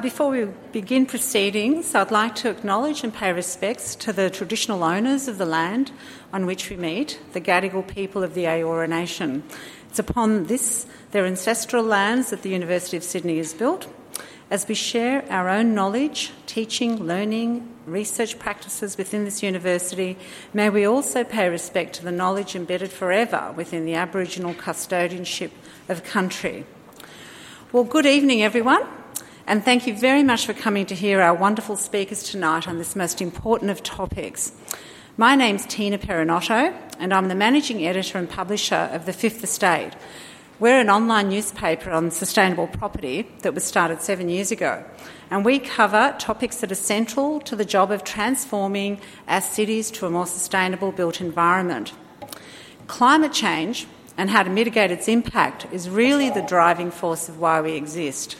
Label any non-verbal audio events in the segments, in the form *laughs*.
Before we begin proceedings, I'd like to acknowledge and pay respects to the traditional owners of the land on which we meet, the Gadigal people of the Eora Nation. It's upon this, their ancestral lands, that the University of Sydney is built. As we share our own knowledge, teaching, learning, research practices within this university, may we also pay respect to the knowledge embedded forever within the Aboriginal custodianship of country. Well, good evening, everyone. And thank you very much for coming to hear our wonderful speakers tonight on this most important of topics. My name's Tina Perinotto, and I'm the managing editor and publisher of The Fifth Estate. We're an online newspaper on sustainable property that was started seven years ago, and we cover topics that are central to the job of transforming our cities to a more sustainable built environment. Climate change and how to mitigate its impact is really the driving force of why we exist.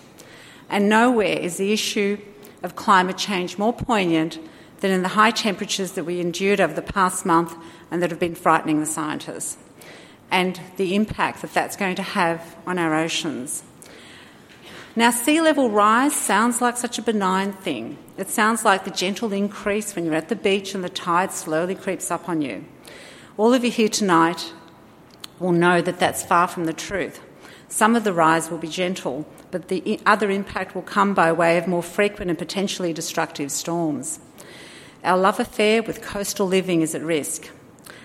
And nowhere is the issue of climate change more poignant than in the high temperatures that we endured over the past month and that have been frightening the scientists, and the impact that that's going to have on our oceans. Now, sea level rise sounds like such a benign thing. It sounds like the gentle increase when you're at the beach and the tide slowly creeps up on you. All of you here tonight will know that that's far from the truth. Some of the rise will be gentle, but the other impact will come by way of more frequent and potentially destructive storms. Our love affair with coastal living is at risk.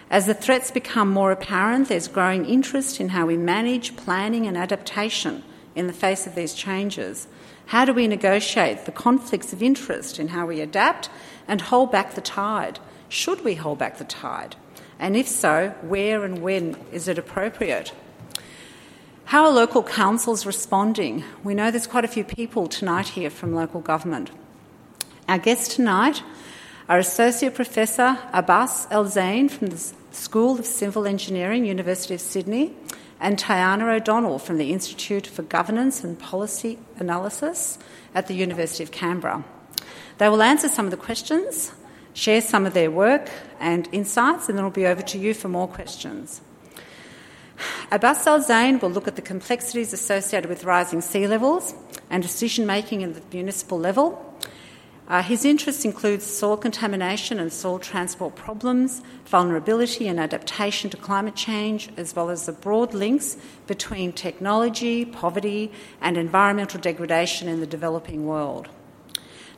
As the threats become more apparent, there's growing interest in how we manage planning and adaptation in the face of these changes. How do we negotiate the conflicts of interest in how we adapt and hold back the tide? Should we hold back the tide? And if so, where and when is it appropriate? How are local councils responding? We know there's quite a few people tonight here from local government. Our guests tonight are Associate Professor Abbas El-Zein from the School of Civil Engineering, University of Sydney, and Tayanah O'Donnell from the Institute for Governance and Policy Analysis at the University of Canberra. They will answer some of the questions, share some of their work and insights, and then it'll be over to you for more questions. Abbas El-Zein will look at the complexities associated with rising sea levels and decision making at the municipal level. Uh, his interests include soil contamination and soil transport problems, vulnerability and adaptation to climate change, as well as the broad links between technology, poverty, and environmental degradation in the developing world.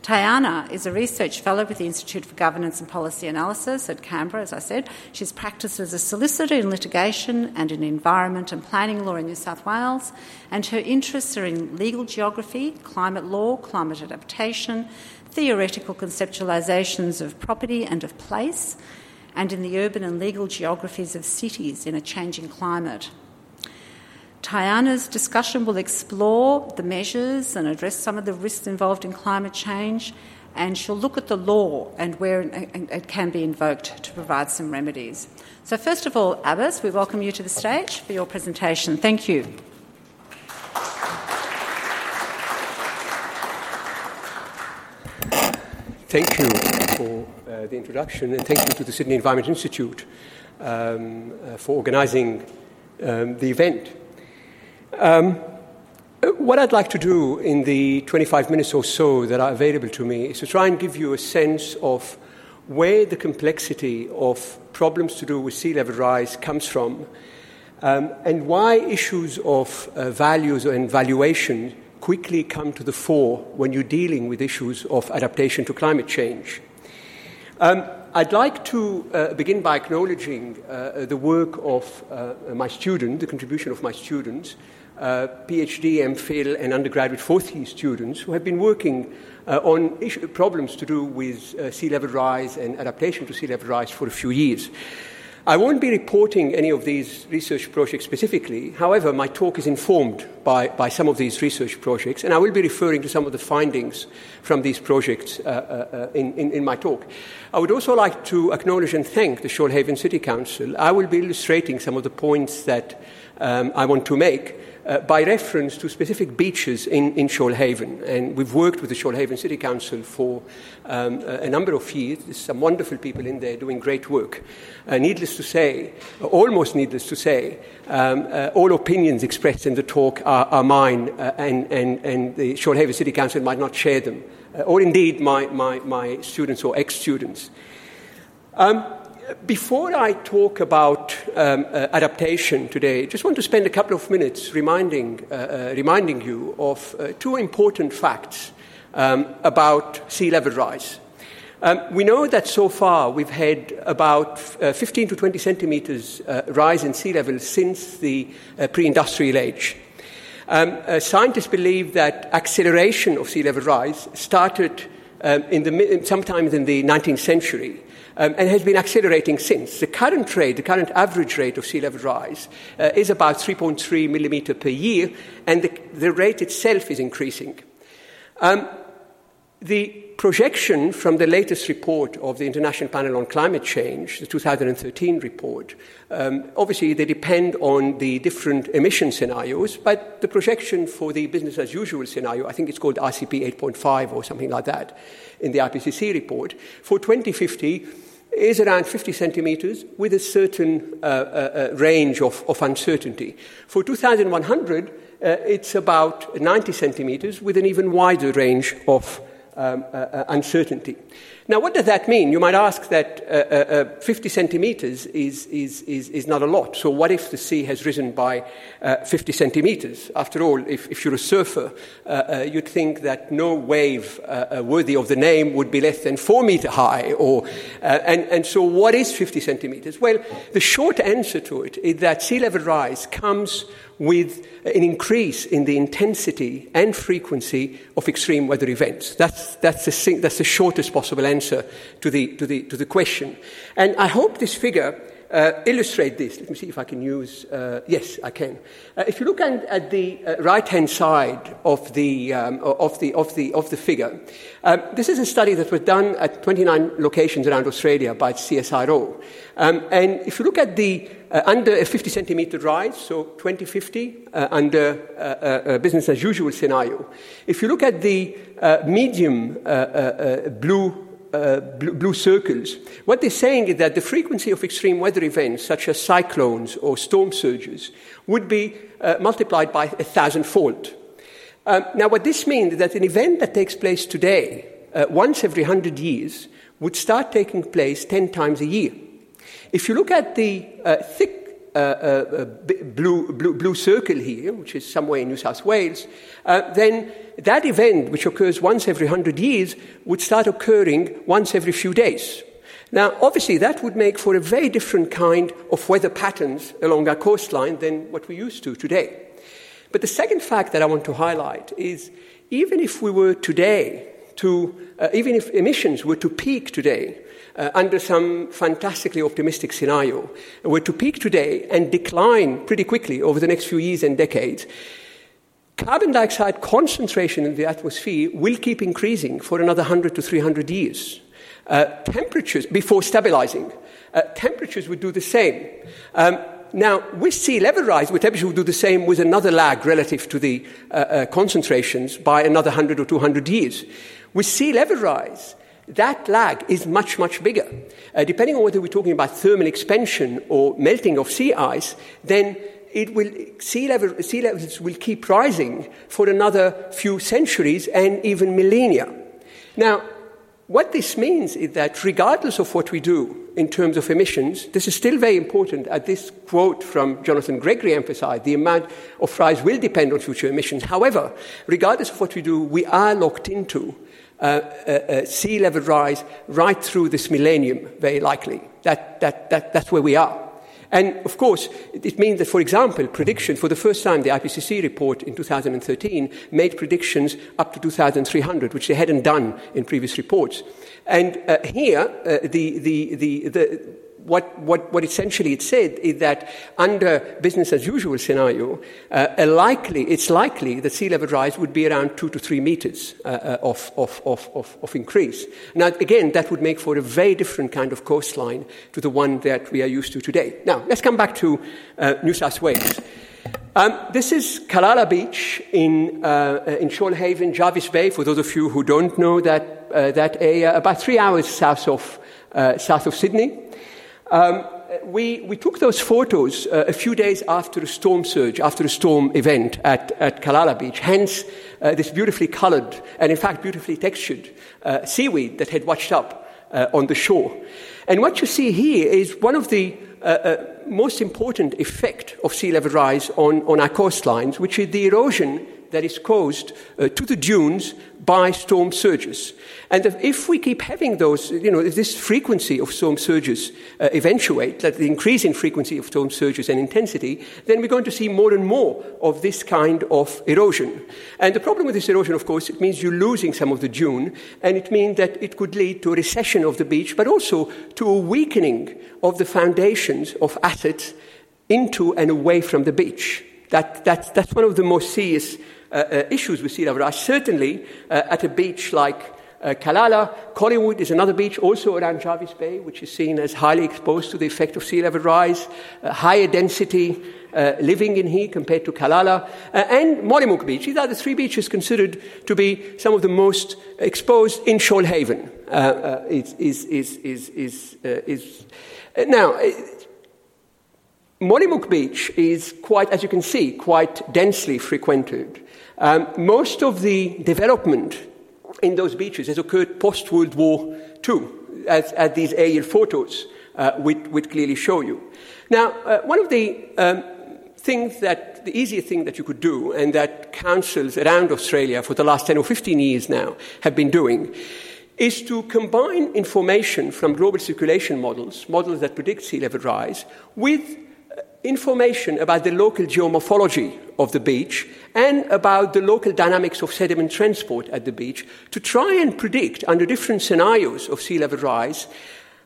Tayanah is a research fellow with the Institute for Governance and Policy Analysis at Canberra, as I said. She's practiced as a solicitor in litigation and in environment and planning law in New South Wales, and her interests are in legal geography, climate law, climate adaptation, theoretical conceptualizations of property and of place, and in the urban and legal geographies of cities in a changing climate. Tayanah's discussion will explore the measures and address some of the risks involved in climate change, and she'll look at the law and where it can be invoked to provide some remedies. So, first of all, Abbas, we welcome you to the stage for your presentation. Thank you. Thank you for uh, the introduction, and thank you to the Sydney Environment Institute um, uh, for organising um, the event. Um, what I'd like to do in the 25 minutes or so that are available to me is to try and give you a sense of where the complexity of problems to do with sea level rise comes from um, and why issues of uh, values and valuation quickly come to the fore when you're dealing with issues of adaptation to climate change. Um, I'd like to uh, begin by acknowledging uh, the work of uh, my student, the contribution of my students, uh, PhD, MPhil, and undergraduate fourth year students who have been working uh, on issue, problems to do with uh, sea level rise and adaptation to sea level rise for a few years. I won't be reporting any of these research projects specifically. However, my talk is informed by, by some of these research projects, and I will be referring to some of the findings from these projects uh, uh, uh in, in, in, my talk. I would also like to acknowledge and thank the Shoalhaven City Council. I will be illustrating some of the points that um, I want to make uh, by reference to specific beaches in, in Shoalhaven. And we've worked with the Shoalhaven City Council for um, a number of years. There's some wonderful people in there doing great work. Uh, needless to say, almost needless to say, um, uh, all opinions expressed in the talk are, are mine, uh, and, and, and the Shoalhaven City Council might not share them, uh, or indeed my, my, my students or ex students. Um, before I talk about um, uh, adaptation today, I just want to spend a couple of minutes reminding, uh, uh, reminding you of uh, two important facts um, about sea level rise. Um, we know that so far we've had about uh, 15 to 20 centimeters uh, rise in sea level since the pre industrial age. Um, scientists believe that acceleration of sea level rise started um, in the, sometimes in the 19th century um, and has been accelerating since. The current rate, the current average rate of sea level rise, uh, is about 3.3 millimeter per year, and the, the rate itself is increasing. Um, the projection from the latest report of the International Panel on Climate Change, the 2013 report, um, obviously they depend on the different emission scenarios, but the projection for the business as usual scenario, I think it's called RCP 8.5 or something like that in the IPCC report, for 2050 is around 50 centimeters with a certain uh, uh, uh, range of, of, uncertainty. For 2100, uh, it's about 90 centimeters with an even wider range of um, uh, uncertainty. Now, what does that mean? You might ask that uh, uh, uh 50 centimeters is, is, is, is, not a lot. So, what if the sea has risen by uh, 50 centimeters? After all, if, if you're a surfer, you'd think that no wave worthy of the name would be less than four meter high. Or, and, and so, what is 50 centimeters? Well, the short answer to it is that sea level rise comes with an increase in the intensity and frequency of extreme weather events. That's, that's, the, that's the shortest possible answer to the, to the, to the question. And I hope this figure uh, illustrate this. Let me see if I can use. Uh, yes, I can. Uh, if you look at, at the uh, right-hand side of the, um, of the, of the, of the figure, um, this is a study that was done at 29 locations around Australia by CSIRO. Um, and if you look at the uh, under a 50 centimeter rise, so 2050 uh, under a business as usual scenario, if you look at the medium blue uh, blue, blue, circles. What they're saying is that the frequency of extreme weather events, such as cyclones or storm surges, would be uh, multiplied by a thousandfold. Um, now, what this means is that an event that takes place today, uh, once every hundred years, would start taking place ten times a year. If you look at the uh, thick uh, uh, blue, blue, blue, circle here, which is somewhere in New South Wales, uh, then that event, which occurs once every 100 years, would start occurring once every few days. Now, obviously, that would make for a very different kind of weather patterns along our coastline than what we're used to today. But the second fact that I want to highlight is even if we were today to, uh, even if emissions were to peak today, uh, under some fantastically optimistic scenario, were to peak today and decline pretty quickly over the next few years and decades, carbon dioxide concentration in the atmosphere will keep increasing for another 100 to 300 years. Uh, temperatures, before stabilizing, uh, temperatures would do the same. Um, now, with sea level rise, with would do the same with another lag relative to the uh, uh concentrations by another 100 or 200 years. With sea level rise, that lag is much, much bigger. Uh, depending on whether we're talking about thermal expansion or melting of sea ice, then it will, sea, level, sea levels will keep rising for another few centuries and even millennia. Now, what this means is that regardless of what we do in terms of emissions, this is still very important. As this quote from Jonathan Gregory emphasized, the amount of rise will depend on future emissions. However, regardless of what we do, we are locked into sea level rise right through this millennium, very likely. That, that, that, that's where we are. And of course, it means that, for example, prediction for the first time, the IPCC report in 2013 made predictions up to 2300, which they hadn't done in previous reports. And uh, here, uh, the, the, the, the what, what, what essentially it said is that under business as usual scenario, uh, likely, it's likely that sea level rise would be around two to three meters uh, uh, of, of, of, of, increase. Now, again, that would make for a very different kind of coastline to the one that we are used to today. Now, let's come back to uh, New South Wales. Um, this is Callala Beach in, uh, in Shoalhaven, Jervis Bay, for those of you who don't know that, uh, that area, about three hours south of, uh, south of Sydney. Um, we, we took those photos uh, a few days after a storm surge, after a storm event at, at Callala Beach, hence uh, this beautifully colored and, in fact, beautifully textured uh, seaweed that had washed up on the shore. And what you see here is one of the uh, uh, most important effect of sea level rise on, on our coastlines, which is the erosion that is caused uh, to the dunes by storm surges. And if we keep having those, you know, if this frequency of storm surges uh, eventuate, that the increase in frequency of storm surges and intensity, then we're going to see more and more of this kind of erosion. And the problem with this erosion, of course, it means you're losing some of the dune, and it means that it could lead to a recession of the beach, but also to a weakening of the foundations of assets into and away from the beach. That, that, that's one of the most serious uh, uh, issues with sea level rise. Certainly, uh, at a beach like uh, Callala, Collingwood is another beach also around Jervis Bay, which is seen as highly exposed to the effect of sea level rise, uh, higher density uh, living in here compared to Callala, and Mollymook Beach. These are the three beaches considered to be some of the most exposed in Shoalhaven. is, is, is, is, is now, Mollymook Beach is quite, as you can see, quite densely frequented. Um, most of the development in those beaches has occurred post World War II, as, as these aerial photos uh, would, would, clearly show you. Now, uh, one of the um, things that, the easier thing that you could do, and that councils around Australia for the last 10 or 15 years now have been doing, is to combine information from global circulation models, models that predict sea level rise, with information about the local geomorphology of the beach and about the local dynamics of sediment transport at the beach to try and predict under different scenarios of sea level rise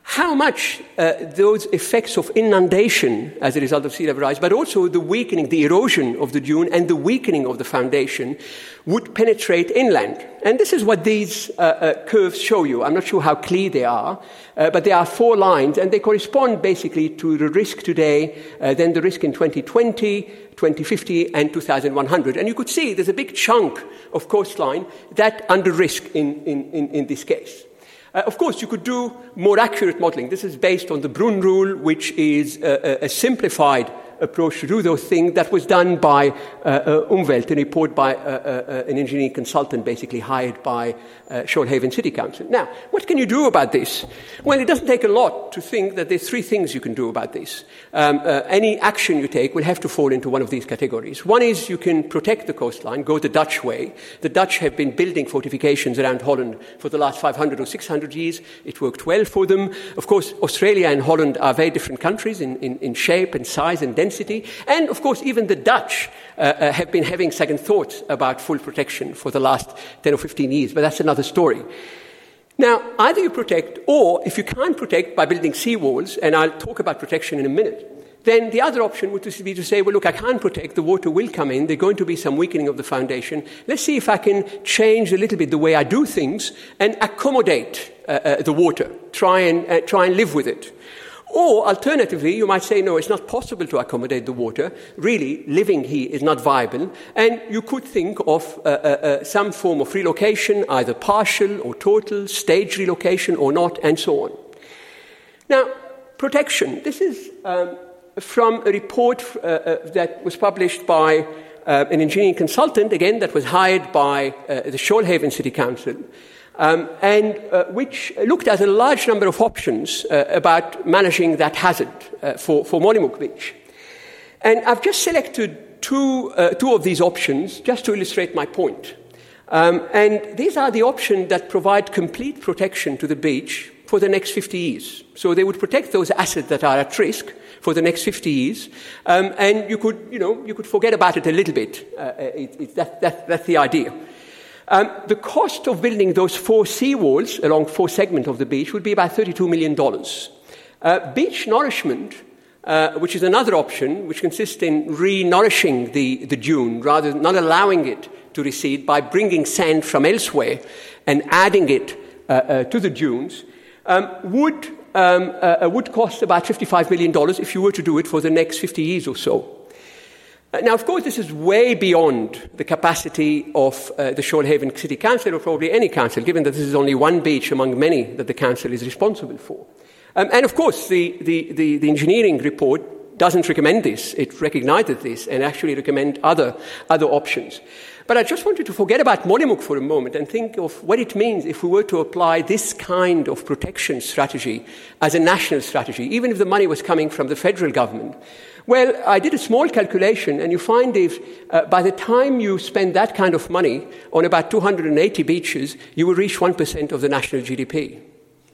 how much uh, those effects of inundation as a result of sea level rise, but also the weakening, the erosion of the dune and the weakening of the foundation would penetrate inland. And this is what these uh, uh, curves show you. I'm not sure how clear they are, uh, but there are four lines, and they correspond basically to the risk today, uh, then the risk in 2020, 2050, and 2100. And you could see there's a big chunk of coastline that under risk in, in, in, in this case. Uh, of course, you could do more accurate modeling. This is based on the Bruun rule, which is a, a simplified approach to do those things that was done by uh, uh, Umwelt, a report by uh, uh, an engineering consultant basically hired by Shoalhaven City Council. Now, what can you do about this? Well, it doesn't take a lot to think that there's three things you can do about this. Um, any action you take will have to fall into one of these categories. One is you can protect the coastline, go the Dutch way. The Dutch have been building fortifications around Holland for the last 500 or 600 years. It worked well for them. Of course, Australia and Holland are very different countries in, in, in shape and size and density density. And of course, even the Dutch uh, uh, have been having second thoughts about full protection for the last 10 or 15 years, but that's another story. Now, either you protect, or if you can't protect by building seawalls, and I'll talk about protection in a minute, then the other option would be to say, well, look, I can't protect, the water will come in, there's going to be some weakening of the foundation. Let's see if I can change a little bit the way I do things and accommodate uh, uh, the water, try and, uh, try and live with it. Or alternatively, you might say, no, it's not possible to accommodate the water. Really, living here is not viable. And you could think of uh, uh, uh, some form of relocation, either partial or total, stage relocation or not, and so on. Now, protection. This is um, from a report uh, uh, that was published by uh, an engineering consultant, again, that was hired by the Shoalhaven City Council um, and uh, which looked at a large number of options uh, about managing that hazard uh, for, for Beach. And I've just selected two, uh, two of these options just to illustrate my point. Um, and these are the options that provide complete protection to the beach for the next 50 years. So they would protect those assets that are at risk for the next 50 years, um, and you could, you know, you could forget about it a little bit. Uh, it, it, that, that, that's the idea. Um, the cost of building those four seawalls along four segments of the beach would be about $32 million. Uh, beach nourishment, uh, which is another option, which consists in re-nourishing the, the dune rather than not allowing it to recede by bringing sand from elsewhere and adding it uh, uh to the dunes, um, would, um, uh, would cost about $55 million if you were to do it for the next 50 years or so. Uh, now, of course, this is way beyond the capacity of uh, the Shoalhaven City Council or probably any council, given that this is only one beach among many that the council is responsible for. Um, and of course, the, the, the, the, engineering report doesn't recommend this. It recognizes this and actually recommend other, other options. But I just wanted to forget about Mollymook for a moment and think of what it means if we were to apply this kind of protection strategy as a national strategy, even if the money was coming from the federal government. Well, I did a small calculation, and you find if uh, by the time you spend that kind of money on about 280 beaches, you will reach 1% of the national GDP,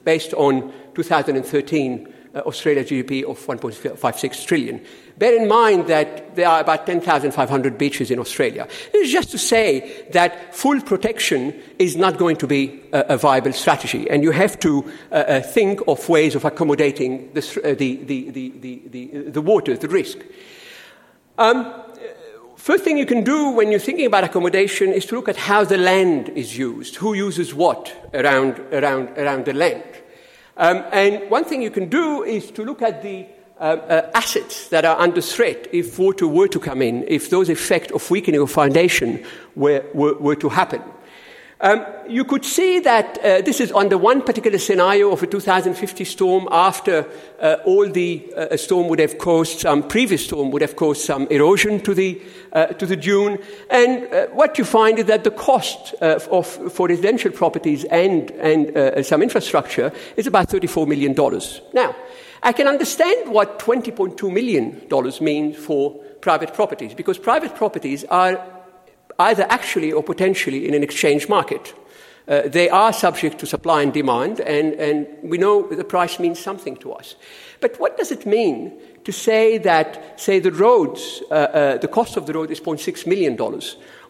based on 2013 uh, Australia GDP of 1.56 trillion. Bear in mind that there are about 10,500 beaches in Australia. Is just to say that full protection is not going to be a, a viable strategy, and you have to uh, uh, think of ways of accommodating the, uh, the, the, the, the, the, water, the risk. Um, first thing you can do when you're thinking about accommodation is to look at how the land is used, who uses what around, around, around the land. Um, and one thing you can do is to look at the uh, uh, assets that are under threat if water were to come in, if those effects of weakening of foundation were, were, were to happen. Um, you could see that uh, this is under one particular scenario of a 2050 storm after uh, all the uh, storm would have caused some previous storm would have caused some erosion to the uh, to the dune and uh, what you find is that the cost of for residential properties and and some infrastructure is about 34 million dollars now I can understand what 20.2 million dollars means for private properties because private properties are either actually or potentially in an exchange market. Uh, they are subject to supply and demand, and, and we know the price means something to us. But what does it mean to say that, say, the roads, uh, uh, the cost of the road is $0.6 million,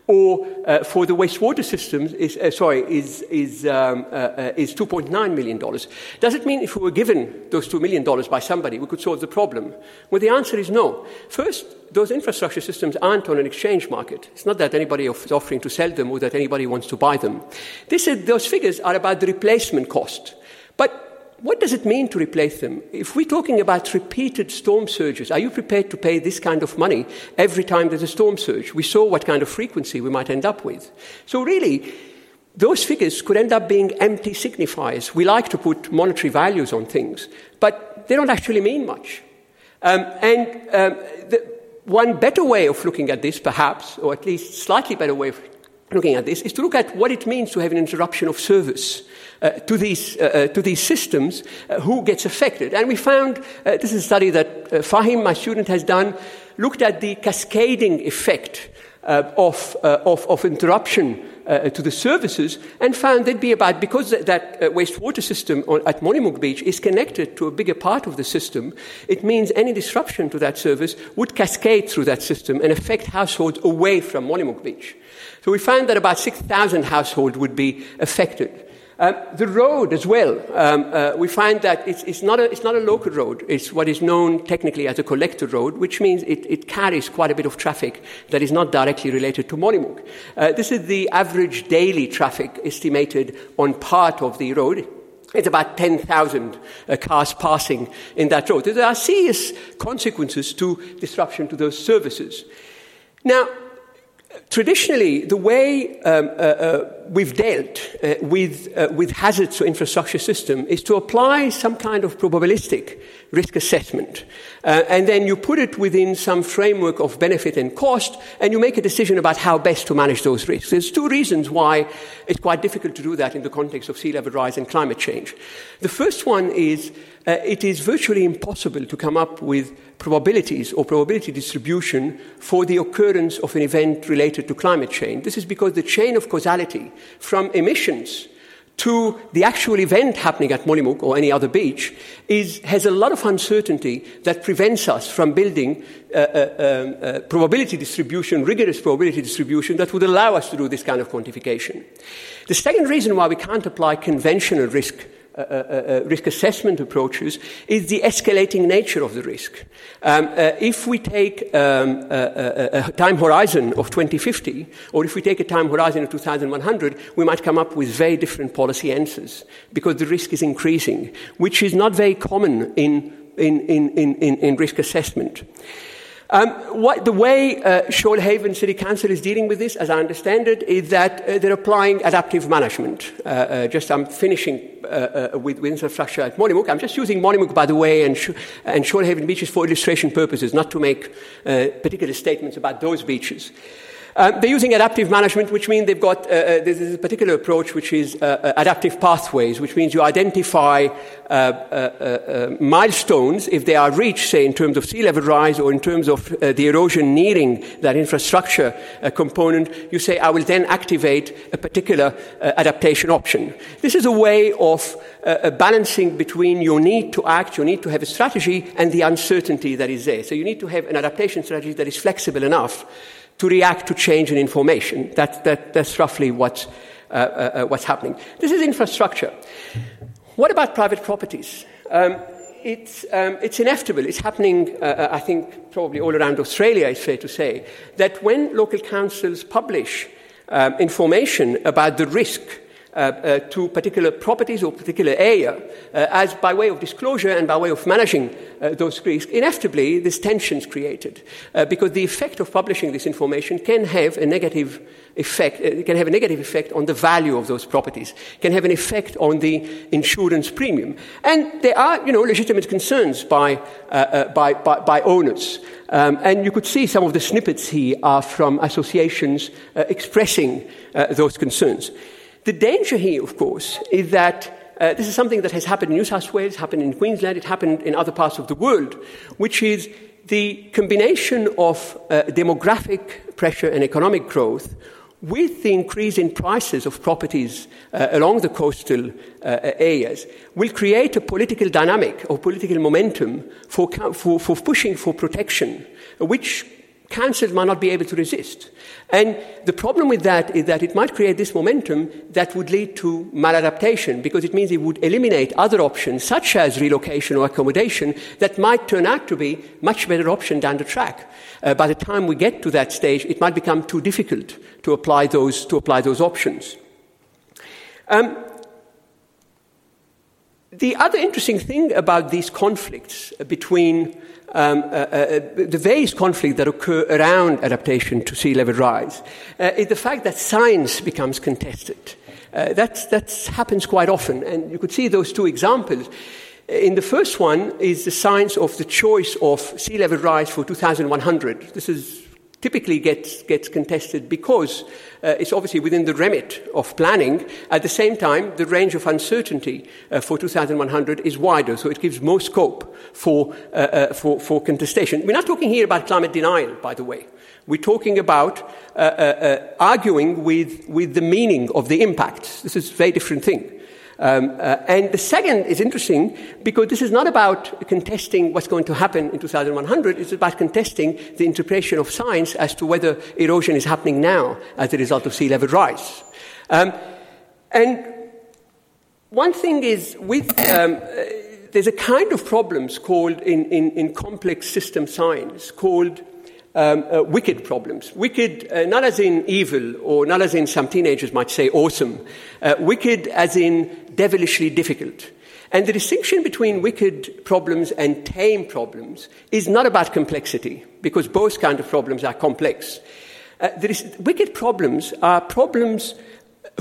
or uh, for the wastewater systems is uh, sorry is is um, uh, uh is 2.9 million dollars. Does it mean if we were given those two million dollars by somebody we could solve the problem? Well, the answer is no. First, those infrastructure systems aren't on an exchange market. It's not that anybody is offering to sell them or that anybody wants to buy them. This is, those figures are about the replacement cost. But what does it mean to replace them? If we're talking about repeated storm surges, are you prepared to pay this kind of money every time there's a storm surge? We saw what kind of frequency we might end up with. So, really, those figures could end up being empty signifiers. We like to put monetary values on things, but they don't actually mean much. Um, and um, the, one better way of looking at this, perhaps, or at least slightly better way of looking at this, is to look at what it means to have an interruption of service uh, to, these, uh, uh, to these systems, uh, who gets affected. And we found uh, this is a study that uh, Fahim, my student, has done, looked at the cascading effect of, of, of, interruption to the services and found there'd be about, because that, that wastewater system on, at Mollymook Beach is connected to a bigger part of the system, it means any disruption to that service would cascade through that system and affect households away from Mollymook Beach. So we found that about 6,000 households would be affected. Um, the road as well, um, uh, we find that it's, it's, not a, it's not a local road. It's what is known technically as a collector road, which means it, it carries quite a bit of traffic that is not directly related to Mollymook. Uh, this is the average daily traffic estimated on part of the road. It's about 10,000 uh, cars passing in that road. There are serious consequences to disruption to those services. Now, traditionally, the way um, uh, uh, we've dealt uh, with, uh, with hazards to infrastructure system is to apply some kind of probabilistic risk assessment. Uh, and then you put it within some framework of benefit and cost, and you make a decision about how best to manage those risks. There's two reasons why it's quite difficult to do that in the context of sea level rise and climate change. The first one is uh, it is virtually impossible to come up with probabilities or probability distribution for the occurrence of an event related to climate change. This is because the chain of causality from emissions to the actual event happening at Mollymook or any other beach is, has a lot of uncertainty that prevents us from building a, a, a, probability distribution, rigorous probability distribution that would allow us to do this kind of quantification. The second reason why we can't apply conventional risk uh, uh, uh, risk assessment approaches is the escalating nature of the risk. Um, uh, if we take um, a, a, time horizon of 2050, or if we take a time horizon of 2100, we might come up with very different policy answers because the risk is increasing, which is not very common in, in, in, in, in risk assessment. Um, what, the way uh, Shoalhaven City Council is dealing with this, as I understand it, is that uh, they're applying adaptive management. Uh, uh just I'm finishing uh, uh, with, with, infrastructure at Mollymook. I'm just using Mollymook, by the way, and, Sh- and Shoalhaven beaches for illustration purposes, not to make particular statements about those beaches. Um, they're using adaptive management, which means they've got uh, uh, this is a particular approach, which is uh, uh adaptive pathways, which means you identify uh, milestones if they are reached, say in terms of sea level rise or in terms of the erosion nearing that infrastructure component. You say, I will then activate a particular adaptation option. This is a way of balancing between your need to act, your need to have a strategy, and the uncertainty that is there. So you need to have an adaptation strategy that is flexible enough to react to change in information. That, that, that's roughly what's, uh, uh, uh, what's happening. This is infrastructure. What about private properties? Um, it's, um, it's, inevitable. It's happening, uh, uh, I think, probably all around Australia, it's fair to say, that when local councils publish um, information about the risk to particular properties or particular area uh, as by way of disclosure and by way of managing uh, those risks, inevitably this tension is created uh, because the effect of publishing this information can have a negative effect, uh, can have a negative effect on the value of those properties, can have an effect on the insurance premium. And there are, you know, legitimate concerns by, by, by, by, owners. Um, and you could see some of the snippets here are from associations expressing those concerns. The danger here, of course, is that uh, this is something that has happened in New South Wales, happened in Queensland, it happened in other parts of the world, which is the combination of uh, demographic pressure and economic growth with the increase in prices of properties uh, along the coastal uh, areas will create a political dynamic or political momentum for, for, for pushing for protection, which councils might not be able to resist. And the problem with that is that it might create this momentum that would lead to maladaptation because it means it would eliminate other options such as relocation or accommodation that might turn out to be much better option down the track. Uh, by the time we get to that stage, it might become too difficult to apply those, to apply those options. Um, the other interesting thing about these conflicts between um, uh, uh, the various conflicts that occur around adaptation to sea level rise uh, is the fact that science becomes contested. Uh, that happens quite often, and you could see those two examples. In the first one is the science of the choice of sea level rise for 2100. This is typically gets, gets contested because uh, it's obviously within the remit of planning. At the same time, the range of uncertainty uh, for 2100 is wider, so it gives more scope for, uh, uh for, for, contestation. We're not talking here about climate denial, by the way. We're talking about uh, uh, arguing with, with the meaning of the impacts. This is a very different thing. Um, uh, and the second is interesting because this is not about contesting what's going to happen in 2100, it's about contesting the interpretation of science as to whether erosion is happening now as a result of sea level rise. Um, and one thing is with um, uh, there's a kind of problems called in, in, in complex system science called um, uh, wicked problems. Wicked, uh, not as in evil, or not as in some teenagers might say awesome. Uh, wicked as in devilishly difficult. And the distinction between wicked problems and tame problems is not about complexity, because both kinds of problems are complex. Uh, is, wicked problems are problems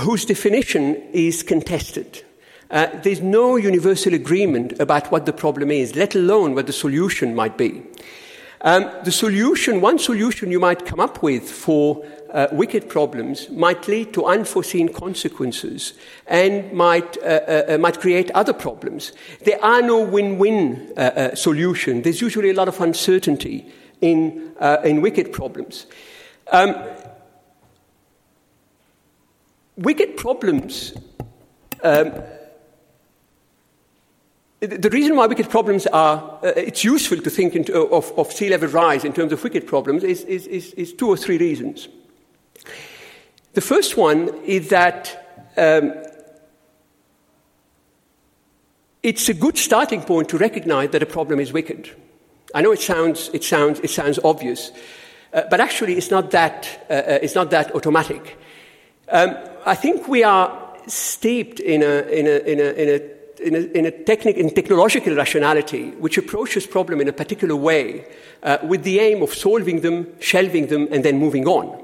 whose definition is contested. Uh, there's no universal agreement about what the problem is, let alone what the solution might be. Um, the solution, one solution you might come up with for uh, wicked problems might lead to unforeseen consequences and might, uh, uh, uh might create other problems. There are no win win uh, uh, solutions. There's usually a lot of uncertainty in, in wicked problems. Um, wicked problems um, the reason why wicked problems are, uh, it's useful to think into, of, of, sea level rise in terms of wicked problems is, is, is, is, two or three reasons. The first one is that um, it's a good starting point to recognize that a problem is wicked. I know it sounds, it sounds, it sounds obvious, uh, but actually it's not that, uh, uh it's not that automatic. Um, I think we are steeped in a, in a, in a, in a in a, in a technic, in technological rationality which approaches problem in a particular way uh, with the aim of solving them, shelving them, and then moving on.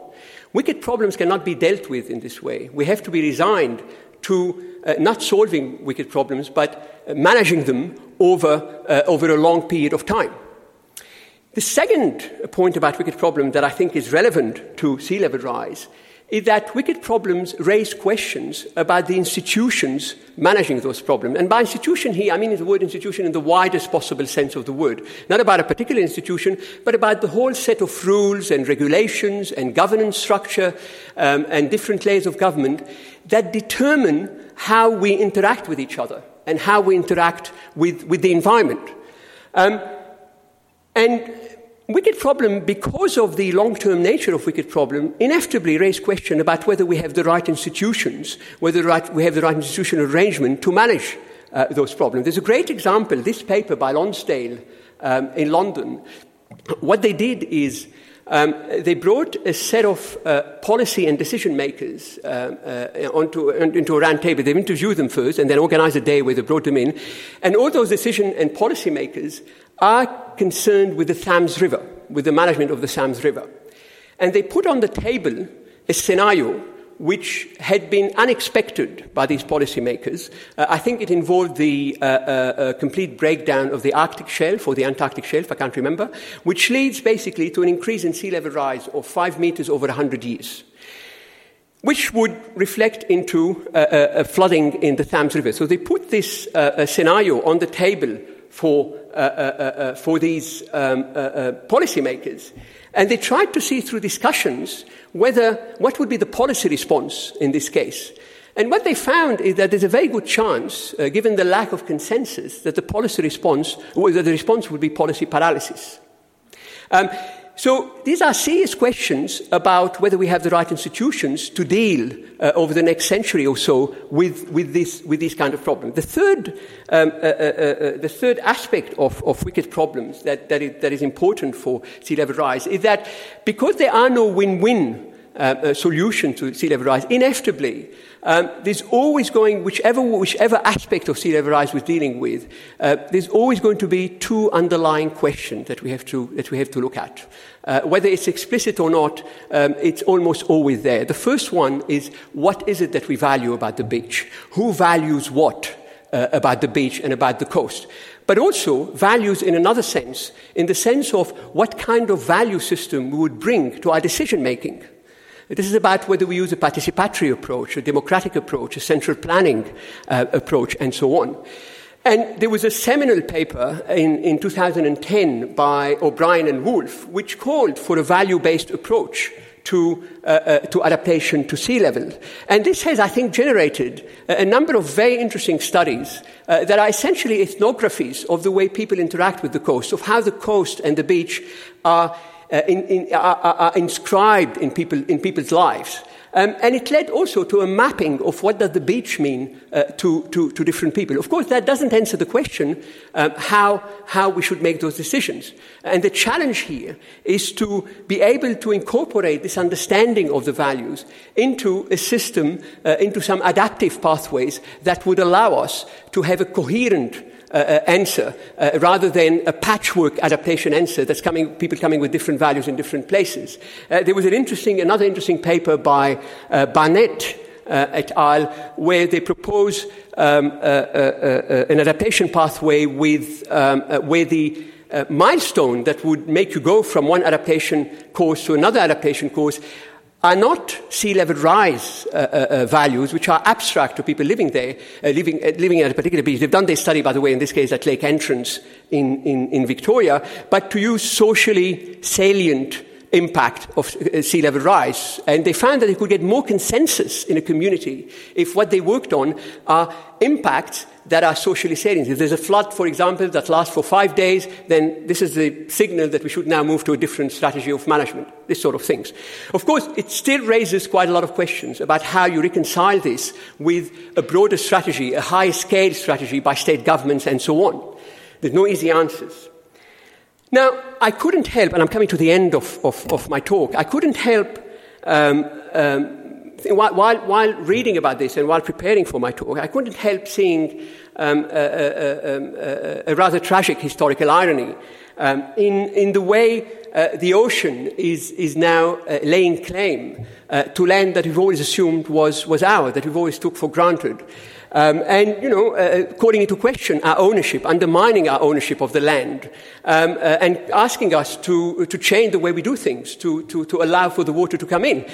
Wicked problems cannot be dealt with in this way. We have to be resigned to uh, not solving wicked problems, but uh, managing them over, uh, over a long period of time. The second point about wicked problem that I think is relevant to sea level rise is that wicked problems raise questions about the institutions managing those problems. And by institution here, I mean the word institution in the widest possible sense of the word. Not about a particular institution, but about the whole set of rules and regulations and governance structure um, and different layers of government that determine how we interact with each other and how we interact with, with the environment. Um, and wicked problem, because of the long-term nature of wicked problem, inevitably raise question about whether we have the right institutions, whether right, we have the right institutional arrangement to manage uh, those problems. There's a great example, this paper by Lonsdale um, in London. What they did is um, they brought a set of uh, policy and decision makers uh, uh, onto, into a round table. They interviewed them first and then organized a day where they brought them in. And all those decision and policy makers are concerned with the Thames River, with the management of the Thames River. And they put on the table a scenario which had been unexpected by these policymakers. Uh, I think it involved the uh, uh, uh, complete breakdown of the Arctic shelf or the Antarctic shelf, I can't remember, which leads basically to an increase in sea level rise of five meters over 100 years. Which would reflect into uh, uh, flooding in the Thames River. So they put this scenario on the table for, for these um, policymakers. And they tried to see through discussions whether what would be the policy response in this case. And what they found is that there's a very good chance, uh, given the lack of consensus, that the policy response, that the response would be policy paralysis. Um, so these are serious questions about whether we have the right institutions to deal uh, over the next century or so with, with, this, with these kind of problems. The third, um, uh, uh, uh, uh the third aspect of, of wicked problems that, that, is, that is important for sea level rise is that because there are no win-win uh, solution to sea level rise, inevitably, um, there's always going, whichever, whichever aspect of sea level rise we're dealing with, uh, there's always going to be two underlying questions that we have to, that we have to look at. Uh, whether it's explicit or not, um, it's almost always there. The first one is what is it that we value about the beach? Who values what uh, about the beach and about the coast? But also values in another sense, in the sense of what kind of value system we would bring to our decision making. This is about whether we use a participatory approach, a democratic approach, a central planning uh, approach, and so on. And there was a seminal paper in, in 2010 by O'Brien and Wolf, which called for a value based approach to, uh, uh, to adaptation to sea level. And this has, I think, generated a, number of very interesting studies uh, that are essentially ethnographies of the way people interact with the coast, of how the coast and the beach are in, in, are, are, inscribed in, people, in people's lives. Um, and it led also to a mapping of what does the beach mean uh, to, to, to, different people. Of course, that doesn't answer the question um, how, how we should make those decisions. And the challenge here is to be able to incorporate this understanding of the values into a system, uh, into some adaptive pathways that would allow us to have a coherent uh, uh, answer uh, rather than a patchwork adaptation answer that's coming, people coming with different values in different places. Uh, there was an interesting, another interesting paper by uh, Barnett uh, et al., where they propose um, an adaptation pathway with um, where the milestone that would make you go from one adaptation course to another adaptation course are not sea level rise uh, uh, uh, values, which are abstract to people living there, uh, living, uh, living at a particular beach. They've done their study, by the way, in this case at Lake Entrance in, in, in Victoria, but to use socially salient impact of uh, sea level rise. And they found that they could get more consensus in a community if what they worked on are impacts that are socially salient. If there's a flood, for example, that lasts for five days, then this is the signal that we should now move to a different strategy of management, this sort of things. Of course, it still raises quite a lot of questions about how you reconcile this with a broader strategy, a higher scale strategy by state governments and so on. There's no easy answers. Now, I couldn't help, and I'm coming to the end of, of, of my talk, I couldn't help um, um, while, while, while, reading about this and while preparing for my talk, I couldn't help seeing um, a, a, a, a, rather tragic historical irony um, in, in the way uh, the ocean is, is now uh, laying claim uh, to land that we've always assumed was, was ours, that we've always took for granted. Um, and, you know, uh, calling into question our ownership, undermining our ownership of the land, um, uh, and asking us to, to change the way we do things, to, to, to allow for the water to come in.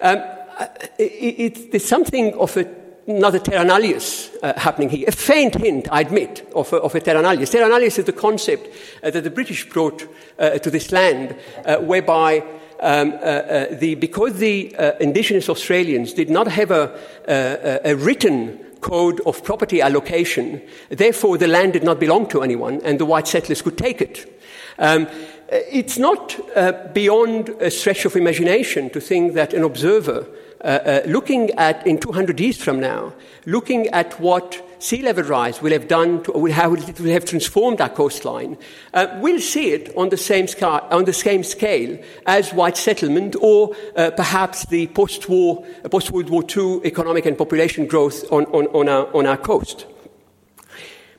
Um, uh, it, it, there's something of a another terra nullius uh, happening here. A faint hint, I admit, of a, of a terra nullius. Terra nullius is the concept uh, that the British brought uh, to this land, uh, whereby um, uh, uh, the, because the indigenous Australians did not have a, a, a written code of property allocation. Therefore, the land did not belong to anyone, and the white settlers could take it. Um, it's not uh, beyond a stretch of imagination to think that an observer uh, uh, looking at, in 200 years from now, looking at what sea level rise will have done, to, will have, will have transformed our coastline, uh, we'll see it on the same, on the same scale as white settlement or uh, perhaps the post-war, post-World War II economic and population growth on, on, on, our, on our coast.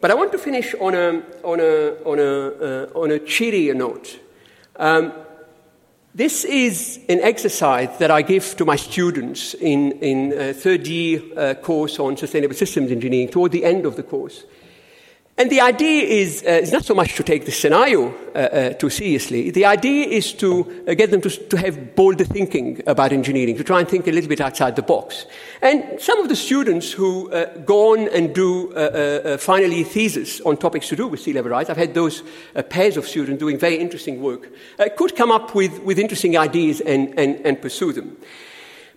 But I want to finish on a, on a, on a, uh, on a cheerier note. Um, this is an exercise that I give to my students in, in a third year uh, course on sustainable systems engineering toward the end of the course. And the idea is, uh, not so much to take the scenario uh, uh, too seriously. The idea is to uh, get them to, to have bolder thinking about engineering, to try and think a little bit outside the box. And some of the students who uh, go on and do uh, final year thesis on topics to do with sea level rise, I've had those pairs of students doing very interesting work, could come up with, with interesting ideas and, and, and pursue them.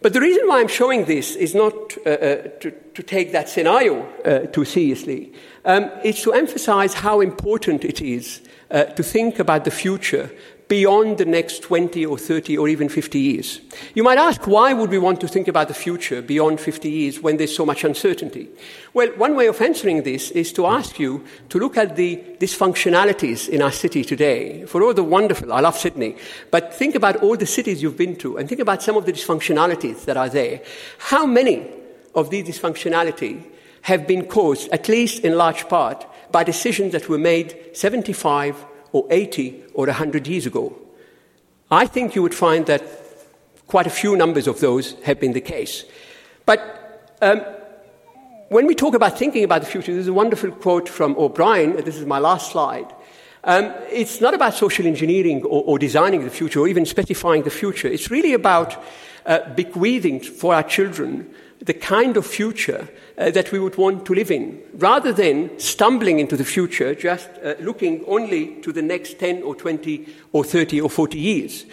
But the reason why I'm showing this is not uh, uh, to, to, take that scenario uh, too seriously. Um, it's to emphasize how important it is uh, to think about the future beyond the next 20 or 30 or even 50 years. You might ask, why would we want to think about the future beyond 50 years when there's so much uncertainty? Well, one way of answering this is to ask you to look at the dysfunctionalities in our city today. For all the wonderful, I love Sydney, but think about all the cities you've been to and think about some of the dysfunctionalities that are there. How many of these dysfunctionalities have been caused, at least in large part, by decisions that were made 75 or 80 or 100 years ago. I think you would find that quite a few numbers of those have been the case. But um, when we talk about thinking about the future, there's a wonderful quote from O'Brien. This is my last slide. Um, it's not about social engineering or, or, designing the future or even specifying the future. It's really about uh, bequeathing for our children the kind of future uh, that we would want to live in, rather than stumbling into the future, just uh, looking only to the next 10 or 20 or 30 or 40 years.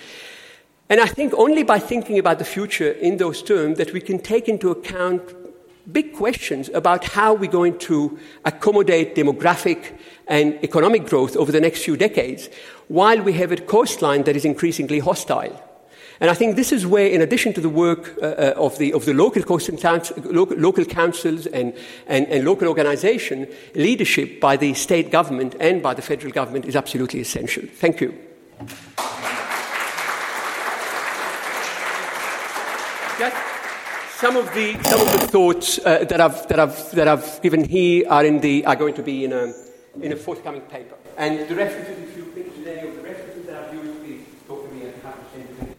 And I think only by thinking about the future in those terms that we can take into account big questions about how we're going to accommodate demographic and economic growth over the next few decades while we have a coastline that is increasingly hostile. And I think this is where, in addition to the work uh, uh of, the, of the local, local, local councils and, and, and local organisation, leadership by the state government and by the federal government is absolutely essential. Thank you. Just some of the, some of the thoughts uh, that, I've, that, I've, that I've given here are, in the, are going to be in a, in a forthcoming paper. And the references, if you think to any of the references that I've used, please talk to me and happy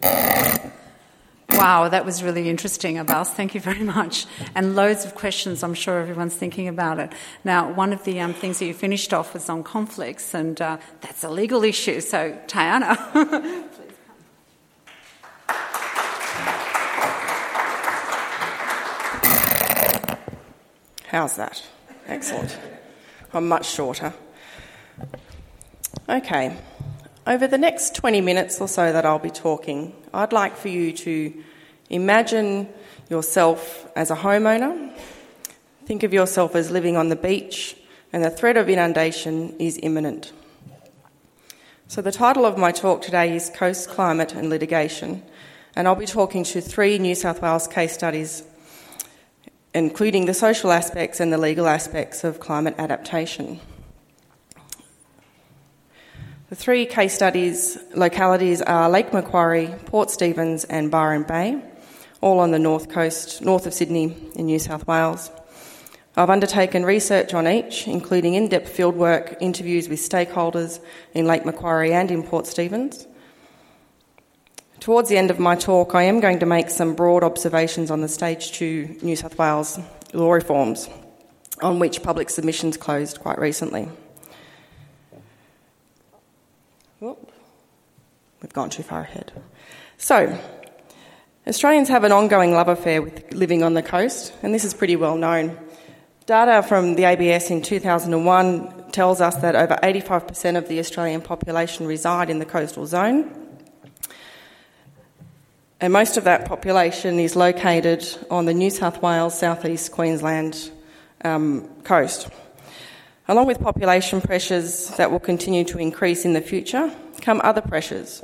Wow, that was really interesting, Abbas. Thank you very much. And loads of questions. I'm sure everyone's thinking about it. Now, one of the um, things that you finished off was on conflicts, and uh, that's a legal issue. So, Tayanah, *laughs* please come. How's that? Excellent. I'm much shorter. Okay. Over the next 20 minutes or so that I'll be talking, I'd like for you to imagine yourself as a homeowner. Think of yourself as living on the beach, and the threat of inundation is imminent. So, the title of my talk today is Coast Climate and Litigation, and I'll be talking to three New South Wales case studies, including the social aspects and the legal aspects of climate adaptation. The three case studies localities are Lake Macquarie, Port Stephens, and Byron Bay. all on the north coast, north of Sydney in New South Wales. I've undertaken research on each, including in depth fieldwork, interviews with stakeholders in Lake Macquarie and in Port Stephens. Towards the end of my talk, I am going to make some broad observations on the Stage 2 New South Wales law reforms, on which public submissions closed quite recently. Whoop. We've gone too far ahead. So, Australians have an ongoing love affair with living on the coast, and this is pretty well known. Data from the ABS in 2001 tells us that over 85% of the Australian population reside in the coastal zone. And most of that population is located on the New South Wales, southeast Queensland um, coast. Along with population pressures that will continue to increase in the future, come other pressures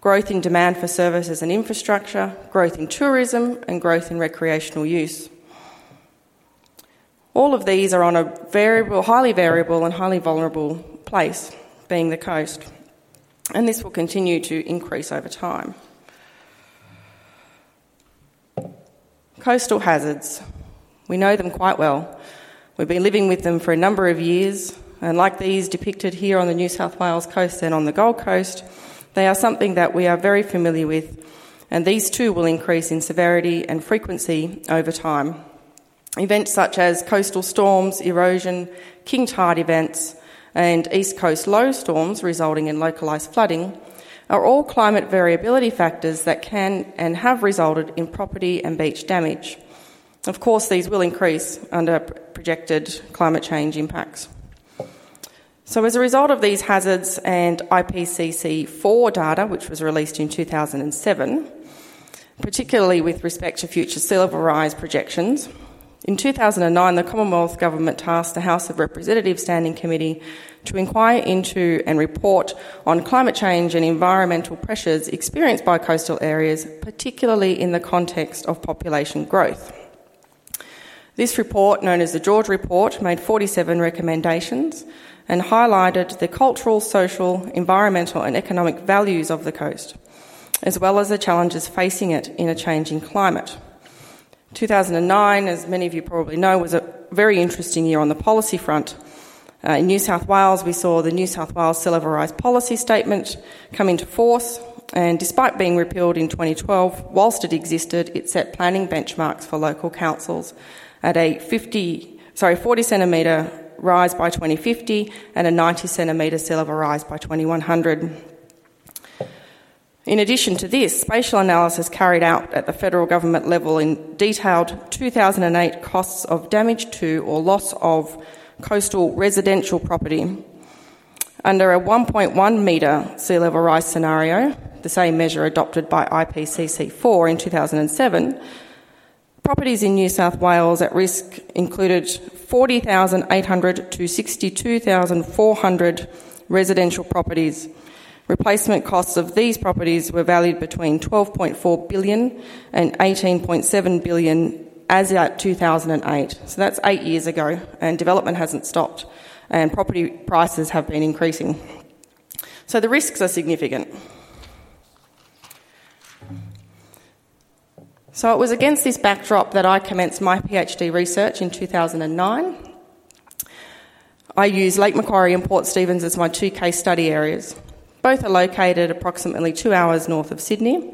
growth in demand for services and infrastructure, growth in tourism, and growth in recreational use. All of these are on a variable, highly variable and highly vulnerable place, being the coast, and this will continue to increase over time. Coastal hazards. We know them quite well. We've been living with them for a number of years, and like these depicted here on the New South Wales coast and on the Gold Coast, they are something that we are very familiar with, and these too will increase in severity and frequency over time. Events such as coastal storms, erosion, king tide events, and east coast low storms resulting in localised flooding are all climate variability factors that can and have resulted in property and beach damage. Of course, these will increase under projected climate change impacts. So, as a result of these hazards and IPCC 4 data, which was released in 2007, particularly with respect to future sea level rise projections, in 2009, the Commonwealth Government tasked the House of Representatives Standing Committee to inquire into and report on climate change and environmental pressures experienced by coastal areas, particularly in the context of population growth. This report, known as the George Report, made 47 recommendations and highlighted the cultural, social, environmental, and economic values of the coast, as well as the challenges facing it in a changing climate. 2009, as many of you probably know, was a very interesting year on the policy front. Uh, in New South Wales, we saw the New South Wales Rise Policy Statement come into force, and despite being repealed in 2012, whilst it existed, it set planning benchmarks for local councils at a 50, sorry, 40 centimetre rise by 2050 and a 90 centimetre sea level rise by 2100. In addition to this, spatial analysis carried out at the federal government level in detailed 2008 costs of damage to or loss of coastal residential property. Under a 1.1 metre sea level rise scenario, the same measure adopted by IPCC 4 in 2007, properties in New South Wales at risk included 40,800 to 62,400 residential properties Replacement costs of these properties were valued between 12.4 billion and 18.7 billion as at 2008. So that's eight years ago, and development hasn't stopped, and property prices have been increasing. So the risks are significant. So it was against this backdrop that I commenced my PhD research in 2009. I used Lake Macquarie and Port Stephens as my two case study areas. Both are located approximately two hours north of Sydney,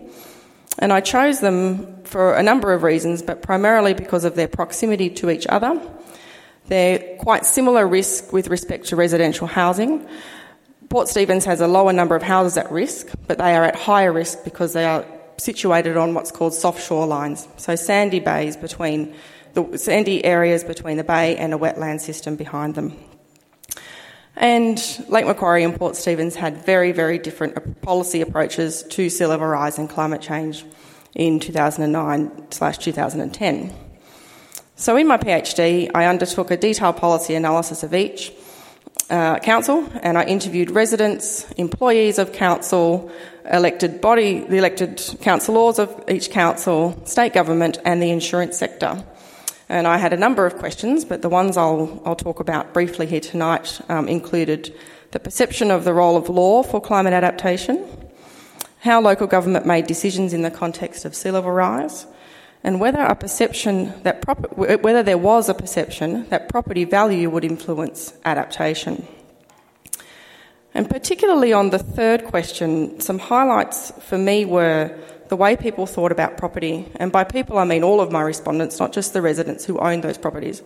and I chose them for a number of reasons, but primarily because of their proximity to each other. They're quite similar risk with respect to residential housing. Port Stephens has a lower number of houses at risk, but they are at higher risk because they are situated on what's called soft shorelines, so sandy bays between the sandy areas between the bay and a wetland system behind them. And Lake Macquarie and Port Stephens had very, very different policy approaches to sea level rise and climate change in 2009 slash 2010. So, in my PhD, I undertook a detailed policy analysis of each uh, council and I interviewed residents, employees of council, elected body, the elected councillors of each council, state government, and the insurance sector. And I had a number of questions, but the ones I'll, I'll talk about briefly here tonight um, included the perception of the role of law for climate adaptation, how local government made decisions in the context of sea level rise, and whether a perception that whether there was a perception that property value would influence adaptation. And particularly on the third question, some highlights for me were the way people thought about property. And by people, I mean all of my respondents, not just the residents who owned those properties.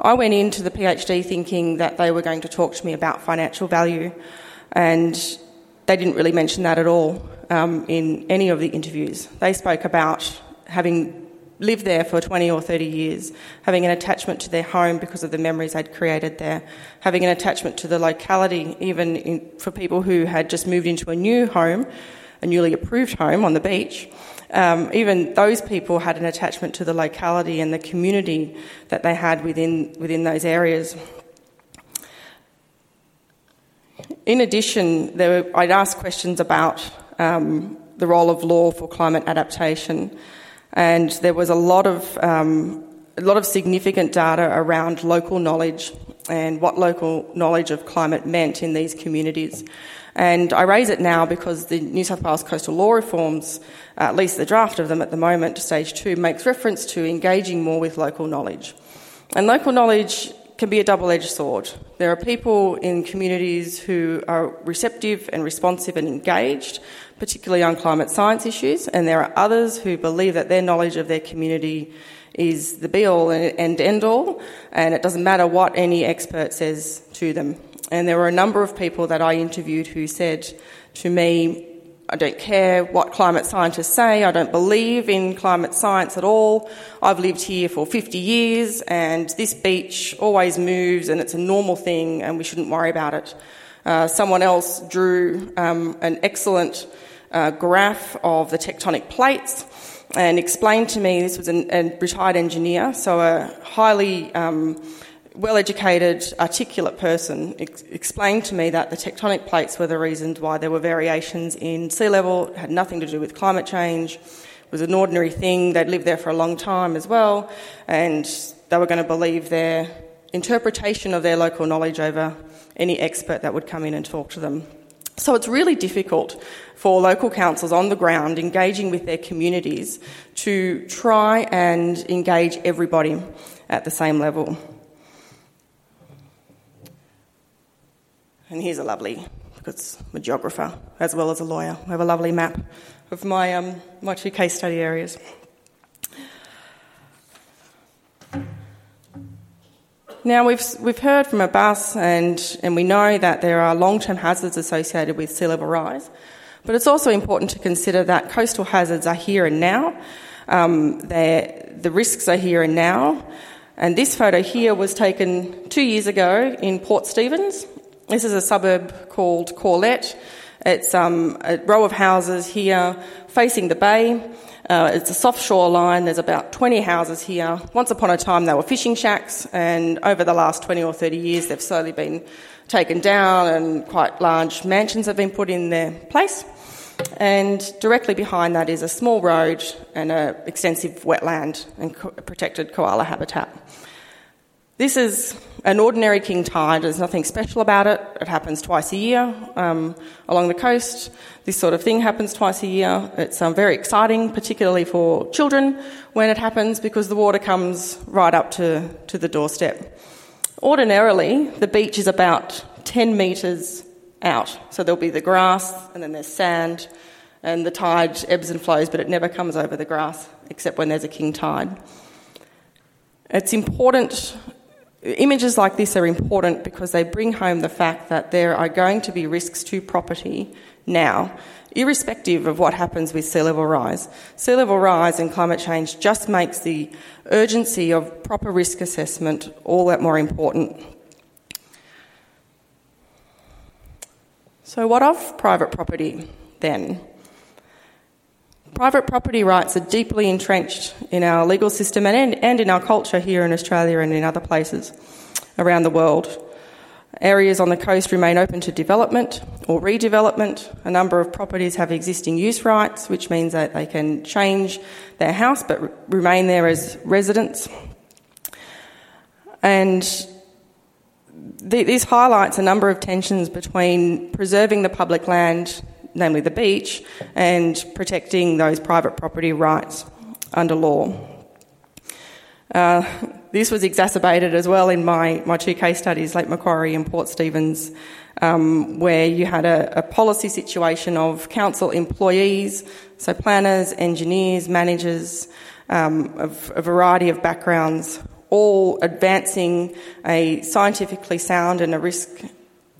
I went into the PhD thinking that they were going to talk to me about financial value, and they didn't really mention that at all um, in any of the interviews. They spoke about having lived there for 20 or 30 years, having an attachment to their home because of the memories they'd created there, having an attachment to the locality, even in, for people who had just moved into a new home, a newly approved home on the beach. Um, even those people had an attachment to the locality and the community that they had within, within those areas. In addition, were, I'd ask questions about um, the role of law for climate adaptation and there was a lot of um, a lot of significant data around local knowledge and what local knowledge of climate meant in these communities. And I raise it now because the New South Wales coastal law reforms, at least the draft of them at the moment, stage two, makes reference to engaging more with local knowledge. And local knowledge can be a double edged sword. There are people in communities who are receptive and responsive and engaged, particularly on climate science issues, and there are others who believe that their knowledge of their community is the be all and end all, and it doesn't matter what any expert says to them. And there were a number of people that I interviewed who said to me, I don't care what climate scientists say. I don't believe in climate science at all. I've lived here for 50 years and this beach always moves and it's a normal thing and we shouldn't worry about it. Uh, someone else drew um, an excellent uh, graph of the tectonic plates and explained to me this was an, a retired engineer, so a highly um, well educated, articulate person ex- explained to me that the tectonic plates were the reasons why there were variations in sea level, it had nothing to do with climate change, it was an ordinary thing, they'd lived there for a long time as well, and they were going to believe their interpretation of their local knowledge over any expert that would come in and talk to them. So it's really difficult for local councils on the ground engaging with their communities to try and engage everybody at the same level. And here's a lovely, because I'm a geographer as well as a lawyer. I have a lovely map of my, um, my two case study areas. Now, we've, we've heard from Abbas, and, and we know that there are long term hazards associated with sea level rise, but it's also important to consider that coastal hazards are here and now. Um, the risks are here and now. And this photo here was taken two years ago in Port Stephens this is a suburb called Corlette. It's um, a row of houses here facing the bay. Uh, it's a soft shoreline. There's about 20 houses here. Once upon a time, they were fishing shacks, and over the last 20 or 30 years, they've slowly been taken down, and quite large mansions have been put in their place. And directly behind that is a small road and an extensive wetland and co- protected koala habitat. This is an ordinary king tide. There's nothing special about it. It happens twice a year um, along the coast. This sort of thing happens twice a year. It's um, very exciting, particularly for children when it happens because the water comes right up to, to the doorstep. Ordinarily, the beach is about 10 metres out. So there'll be the grass and then there's sand and the tide ebbs and flows, but it never comes over the grass except when there's a king tide. It's important Images like this are important because they bring home the fact that there are going to be risks to property now, irrespective of what happens with sea level rise. Sea level rise and climate change just makes the urgency of proper risk assessment all that more important. So, what of private property then? Private property rights are deeply entrenched in our legal system and, and in our culture here in Australia and in other places around the world. Areas on the coast remain open to development or redevelopment. A number of properties have existing use rights, which means that they can change their house but remain there as residents. And this highlights a number of tensions between preserving the public land namely the beach, and protecting those private property rights. under law. Uh, this was exacerbated as well in my, my two case studies, Lake Macquarie and Port Stephens, um, where you had a, a, policy situation of council employees, so planners, engineers, managers, um, of a variety of backgrounds, all advancing a scientifically sound and a risk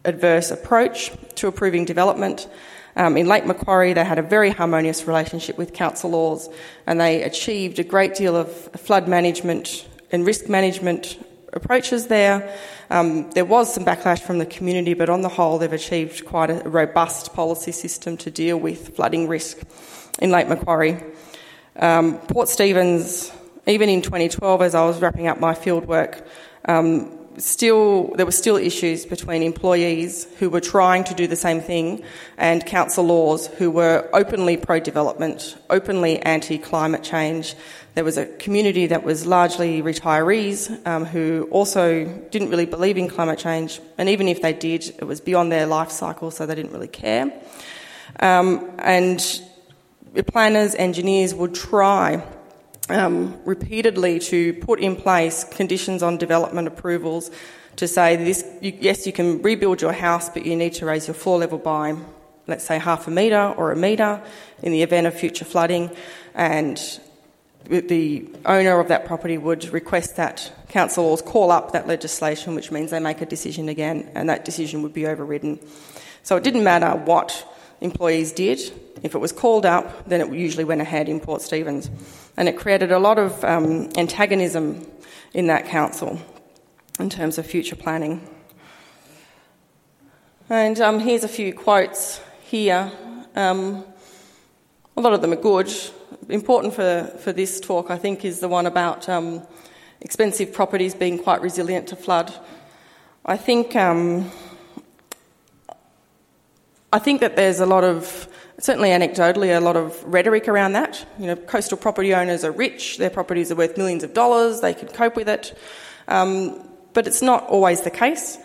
adverse approach to approving development. Um, in Lake Macquarie, they had a very harmonious relationship with council laws and they achieved a great deal of flood management and risk management approaches there. Um, there was some backlash from the community, but on the whole, they've achieved quite a robust policy system to deal with flooding risk in Lake Macquarie. Um, Port Stephens, even in 2012, as I was wrapping up my fieldwork, um, still there were still issues between employees who were trying to do the same thing and council laws who were openly pro-development, openly anti-climate change. There was a community that was largely retirees um, who also didn't really believe in climate change, and even if they did, it was beyond their life cycle, so they didn't really care. Um, and planners, engineers would try um, repeatedly to put in place conditions on development approvals to say this you, yes, you can rebuild your house, but you need to raise your floor level by, let's say, half a metre or a metre in the event of future flooding. And the owner of that property would request that councils call up that legislation, which means they make a decision again, and that decision would be overridden. So it didn't matter what employees did, if it was called up, then it usually went ahead in Port Stephens and it created a lot of um, antagonism in that council in terms of future planning. And um, here's a few quotes here. Um, a lot of them are good. Important for, for this talk, I think, is the one about um, expensive properties being quite resilient to flood. I think um, I think that there's a lot of certainly anecdotally, a lot of rhetoric around that. You know, coastal property owners are rich, their properties are worth millions of dollars, they can cope with it. Um, but it's not always the case.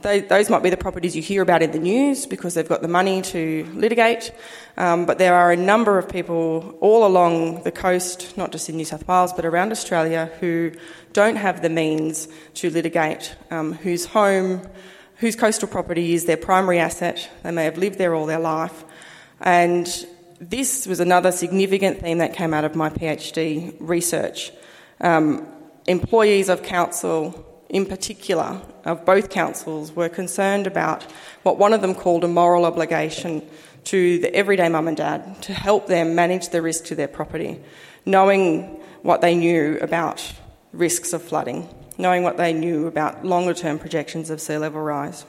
They, those might be the properties you hear about in the news because they've got the money to litigate. Um, but there are a number of people all along the coast, not just in New South Wales, but around Australia, who don't have the means to litigate, um, whose home, whose coastal property is their primary asset. They may have lived there all their life. And this was another significant theme that came out of my PhD research. Um, employees of council, in particular, of both councils, were concerned about what one of them called a moral obligation to the everyday mum and dad to help them manage the risk to their property, knowing what they knew about risks of flooding, knowing what they knew about longer term projections of sea level rise.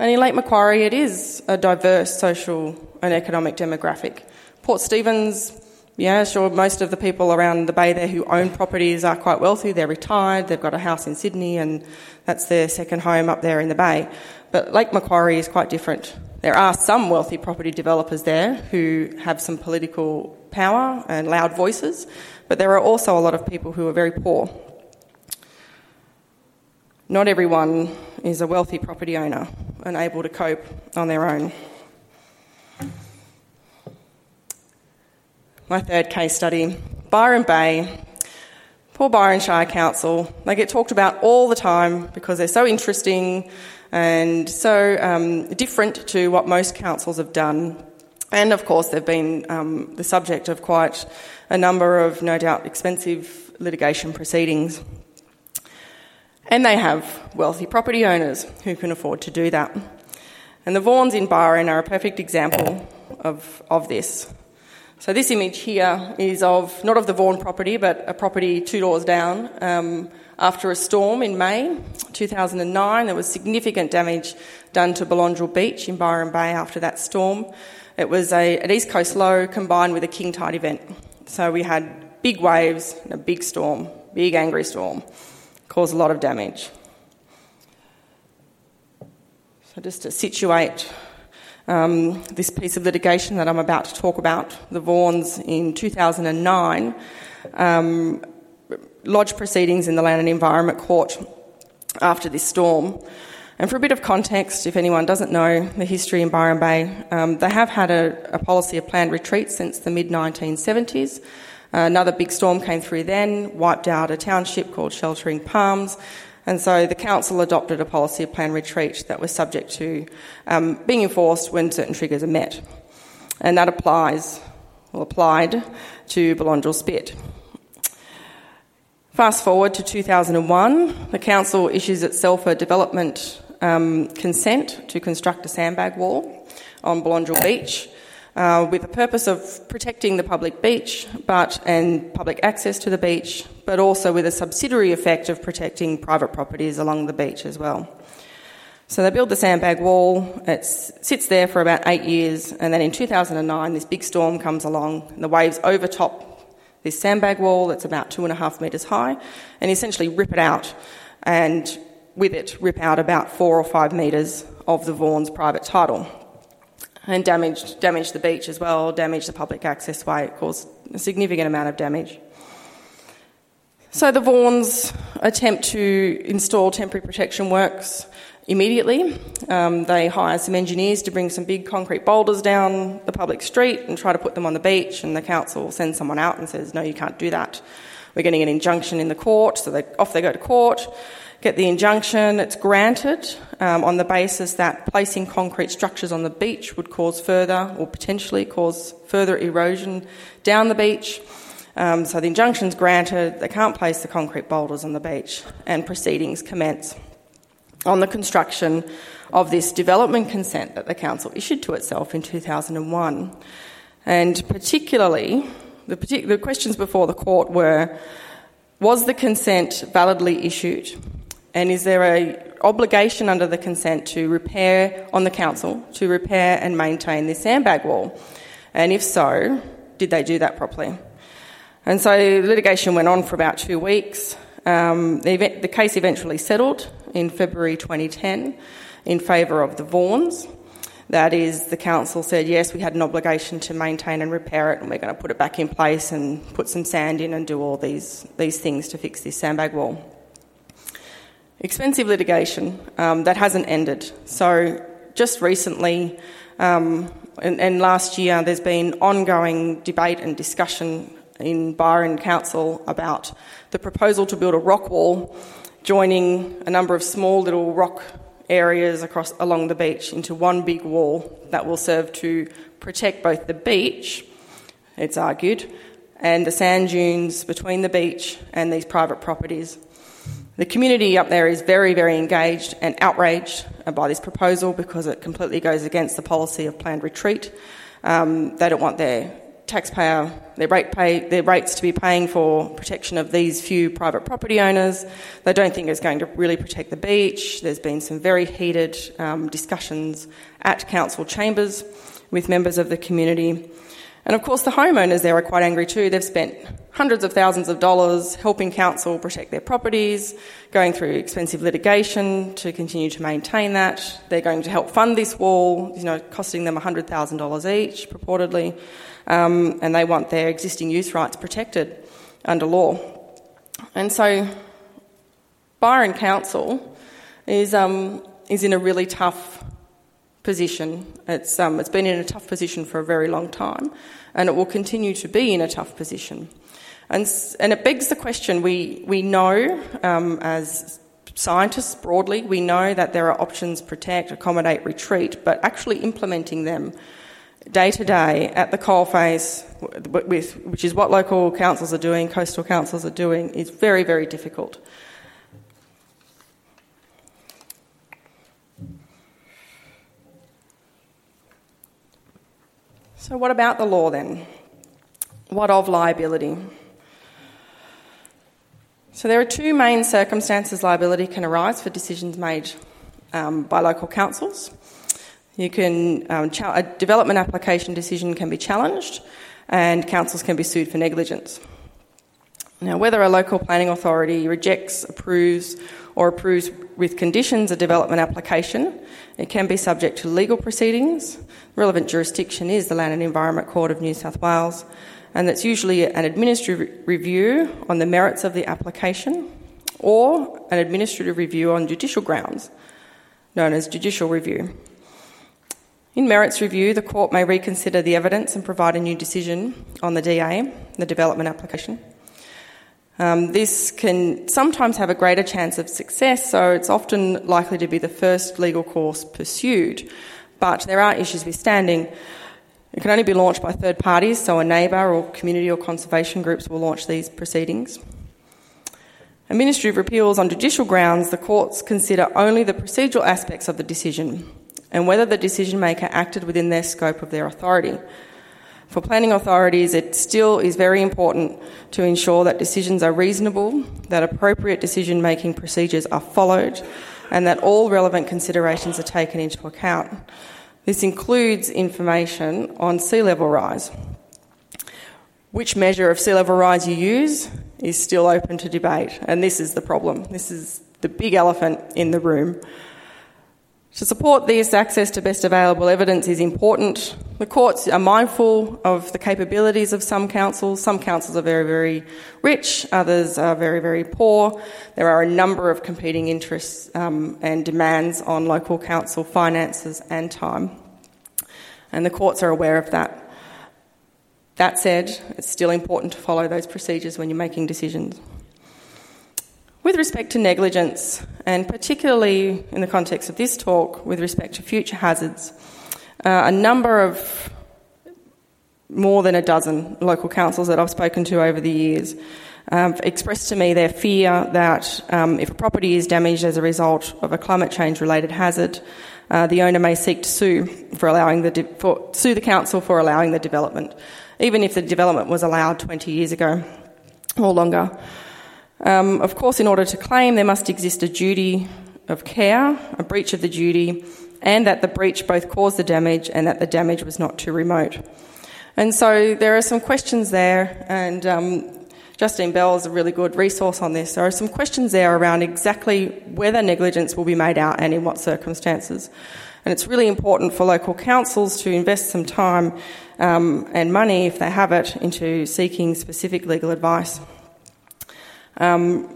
And in Lake Macquarie, it is a diverse social and economic demographic. Port Stephens, yeah, sure, most of the people around the bay there who own properties are quite wealthy. They're retired, they've got a house in Sydney, and that's their second home up there in the bay. But Lake Macquarie is quite different. There are some wealthy property developers there who have some political power and loud voices, but there are also a lot of people who are very poor. Not everyone is a wealthy property owner and able to cope on their own. My third case study Byron Bay. Poor Byron Shire Council. They get talked about all the time because they're so interesting and so um, different to what most councils have done. And of course, they've been um, the subject of quite a number of, no doubt, expensive litigation proceedings. And they have wealthy property owners who can afford to do that. And the Vaughans in Byron are a perfect example of, of this. So this image here is of not of the Vaughan property, but a property two doors down. Um, after a storm in May 2009, there was significant damage done to Belongil Beach in Byron Bay after that storm. It was a, an east coast low combined with a king tide event. So we had big waves and a big storm, big angry storm cause a lot of damage. So, just to situate um, this piece of litigation that I'm about to talk about, the Vaughans in 2009 um, lodged proceedings in the Land and Environment Court after this storm. And for a bit of context, if anyone doesn't know the history in Byron Bay, um, they have had a, a, policy of planned retreat since the mid 1970s. Uh, another big storm came through then, wiped out a township called Sheltering Palms, and so the council adopted a policy of planned retreat that was subject to um, being enforced when certain triggers are met. And that applies, or applied, to Belongil Spit. Fast forward to 2001, the council issues itself a development um, consent to construct a sandbag wall on Belongil Beach. Uh, with the purpose of protecting the public beach but and public access to the beach, but also with a subsidiary effect of protecting private properties along the beach as well. So they build the sandbag wall. It sits there for about eight years, and then in 2009, this big storm comes along, and the waves overtop this sandbag wall that's about two and a half metres high, and essentially rip it out, and with it, rip out about four or five metres of the Vaughan's private title. And damaged, damaged the beach as well, damaged the public access way, it caused a significant amount of damage. So the Vaughans attempt to install temporary protection works immediately. Um, they hire some engineers to bring some big concrete boulders down the public street and try to put them on the beach, and the council sends someone out and says, No, you can't do that. We're getting an injunction in the court, so they, off they go to court get the injunction. It's granted um, on the basis that placing concrete structures on the beach would cause further or potentially cause further erosion down the beach. Um, so the injunction's granted, they can't place the concrete boulders on the beach, and proceedings commence on the construction of this development consent that the council issued to itself in 2001. And particularly, the, partic- the questions before the court were was the consent validly issued? And is there a obligation under the consent to repair on the council to repair and maintain this sandbag wall? And if so, did they do that properly? And so litigation went on for about two weeks. Um, the, event, the, case eventually settled in February 2010 in favour of the Vaughans. That is, the council said, yes, we had an obligation to maintain and repair it, and we're going to put it back in place and put some sand in and do all these, these things to fix this sandbag wall expensive litigation um, that hasn't ended. So, just recently um, and, and, last year, there's been ongoing debate and discussion in Byron Council about the proposal to build a rock wall joining a number of small little rock areas across along the beach into one big wall that will serve to protect both the beach, it's argued, and the sand dunes between the beach and these private properties. The community up there is very, very engaged and outraged by this proposal because it completely goes against the policy of planned retreat. Um, they don't want their taxpayer, their, rate pay, their rates to be paying for protection of these few private property owners. They don't think it's going to really protect the beach. There's been some very heated um, discussions at council chambers with members of the community. And of course, the homeowners there are quite angry too. They've spent hundreds of thousands of dollars helping council protect their properties, going through expensive litigation to continue to maintain that. They're going to help fund this wall, you know, costing them $100,000 each, purportedly. Um, and they want their existing use rights protected under law. And so, Byron Council is, um, is in a really tough position. It's, um, it's been in a tough position for a very long time, and it will continue to be in a tough position. And, and it begs the question we, we know um, as scientists broadly, we know that there are options protect, accommodate, retreat, but actually implementing them day to day at the coalface, with, which is what local councils are doing, coastal councils are doing, is very, very difficult. So, what about the law then? What of liability? So, there are two main circumstances liability can arise for decisions made um, by local councils. You can, um, a development application decision can be challenged, and councils can be sued for negligence. Now, whether a local planning authority rejects, approves, or approves with conditions a development application, it can be subject to legal proceedings. Relevant jurisdiction is the Land and Environment Court of New South Wales, and that's usually an administrative review on the merits of the application or an administrative review on judicial grounds. known as judicial review. In merits review, the court may reconsider the evidence and provide a new decision on the DA, the development application. Um, this can sometimes have a greater chance of success, so it's often likely to be the first legal course pursued. But there are issues with standing. It can only be launched by third parties, so a neighbour or community or conservation groups will launch these proceedings. Administrative appeals on judicial grounds, the courts consider only the procedural aspects of the decision and whether the decision maker acted within their scope of their authority. For planning authorities, it still is very important to ensure that decisions are reasonable, that appropriate decision making procedures are followed, and that all relevant considerations are taken into account. This includes information on sea level rise. Which measure of sea level rise you use is still open to debate, and this is the problem. This is the big elephant in the room. To support this, access to best available evidence is important. The courts are mindful of the capabilities of some councils. Some councils are very, very rich, others are very, very poor. There are a number of competing interests um, and demands on local council finances and time. And the courts are aware of that. That said, it's still important to follow those procedures when you're making decisions. With respect to negligence, and particularly in the context of this talk, with respect to future hazards, uh, a number of more than a dozen local councils that I've spoken to over the years expressed to me their fear that um, if a property is damaged as a result of a climate change related hazard, uh, the owner may seek to sue for allowing the de- for, sue the council for allowing the development, even if the development was allowed 20 years ago or longer. Um, of course, in order to claim, there must exist a duty of care, a breach of the duty, and that the breach both caused the damage and that the damage was not too remote. And so there are some questions there, and um, Justine Bell is a really good resource on this. There are some questions there around exactly whether negligence will be made out and in what circumstances. And it's really important for local councils to invest some time um, and money, if they have it, into seeking specific legal advice. Um,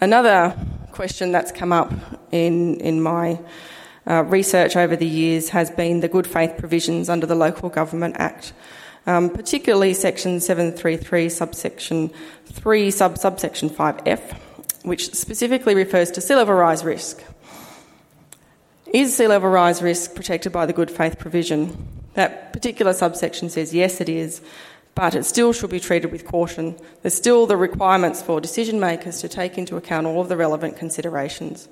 another question that's come up in, in my uh, research over the years has been the good faith provisions under the Local Government Act, um, particularly section 733, subsection 3, sub subsection 5F, which specifically refers to sea level rise risk. Is sea level rise risk protected by the good faith provision? That particular subsection says yes, it is, but it still should be treated with caution. There's still the requirements for decision makers to take into account all of the relevant considerations.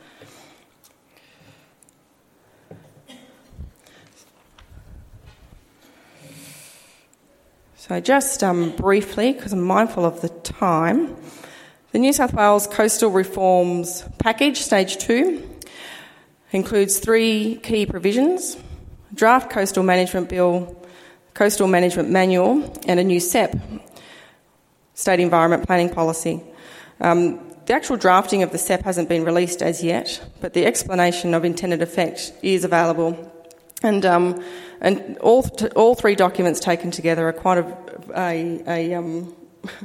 So, just um, briefly, because I'm mindful of the time, the New South Wales Coastal Reforms Package, Stage 2, includes three key provisions draft coastal management bill, Coastal Management Manual, and a new SEPP, State Environment Planning Policy. Um, the actual drafting of the SEPP hasn't been released as yet, but the explanation of intended effect is available. And, um, and all, t- all three documents taken together are quite a, a, a um,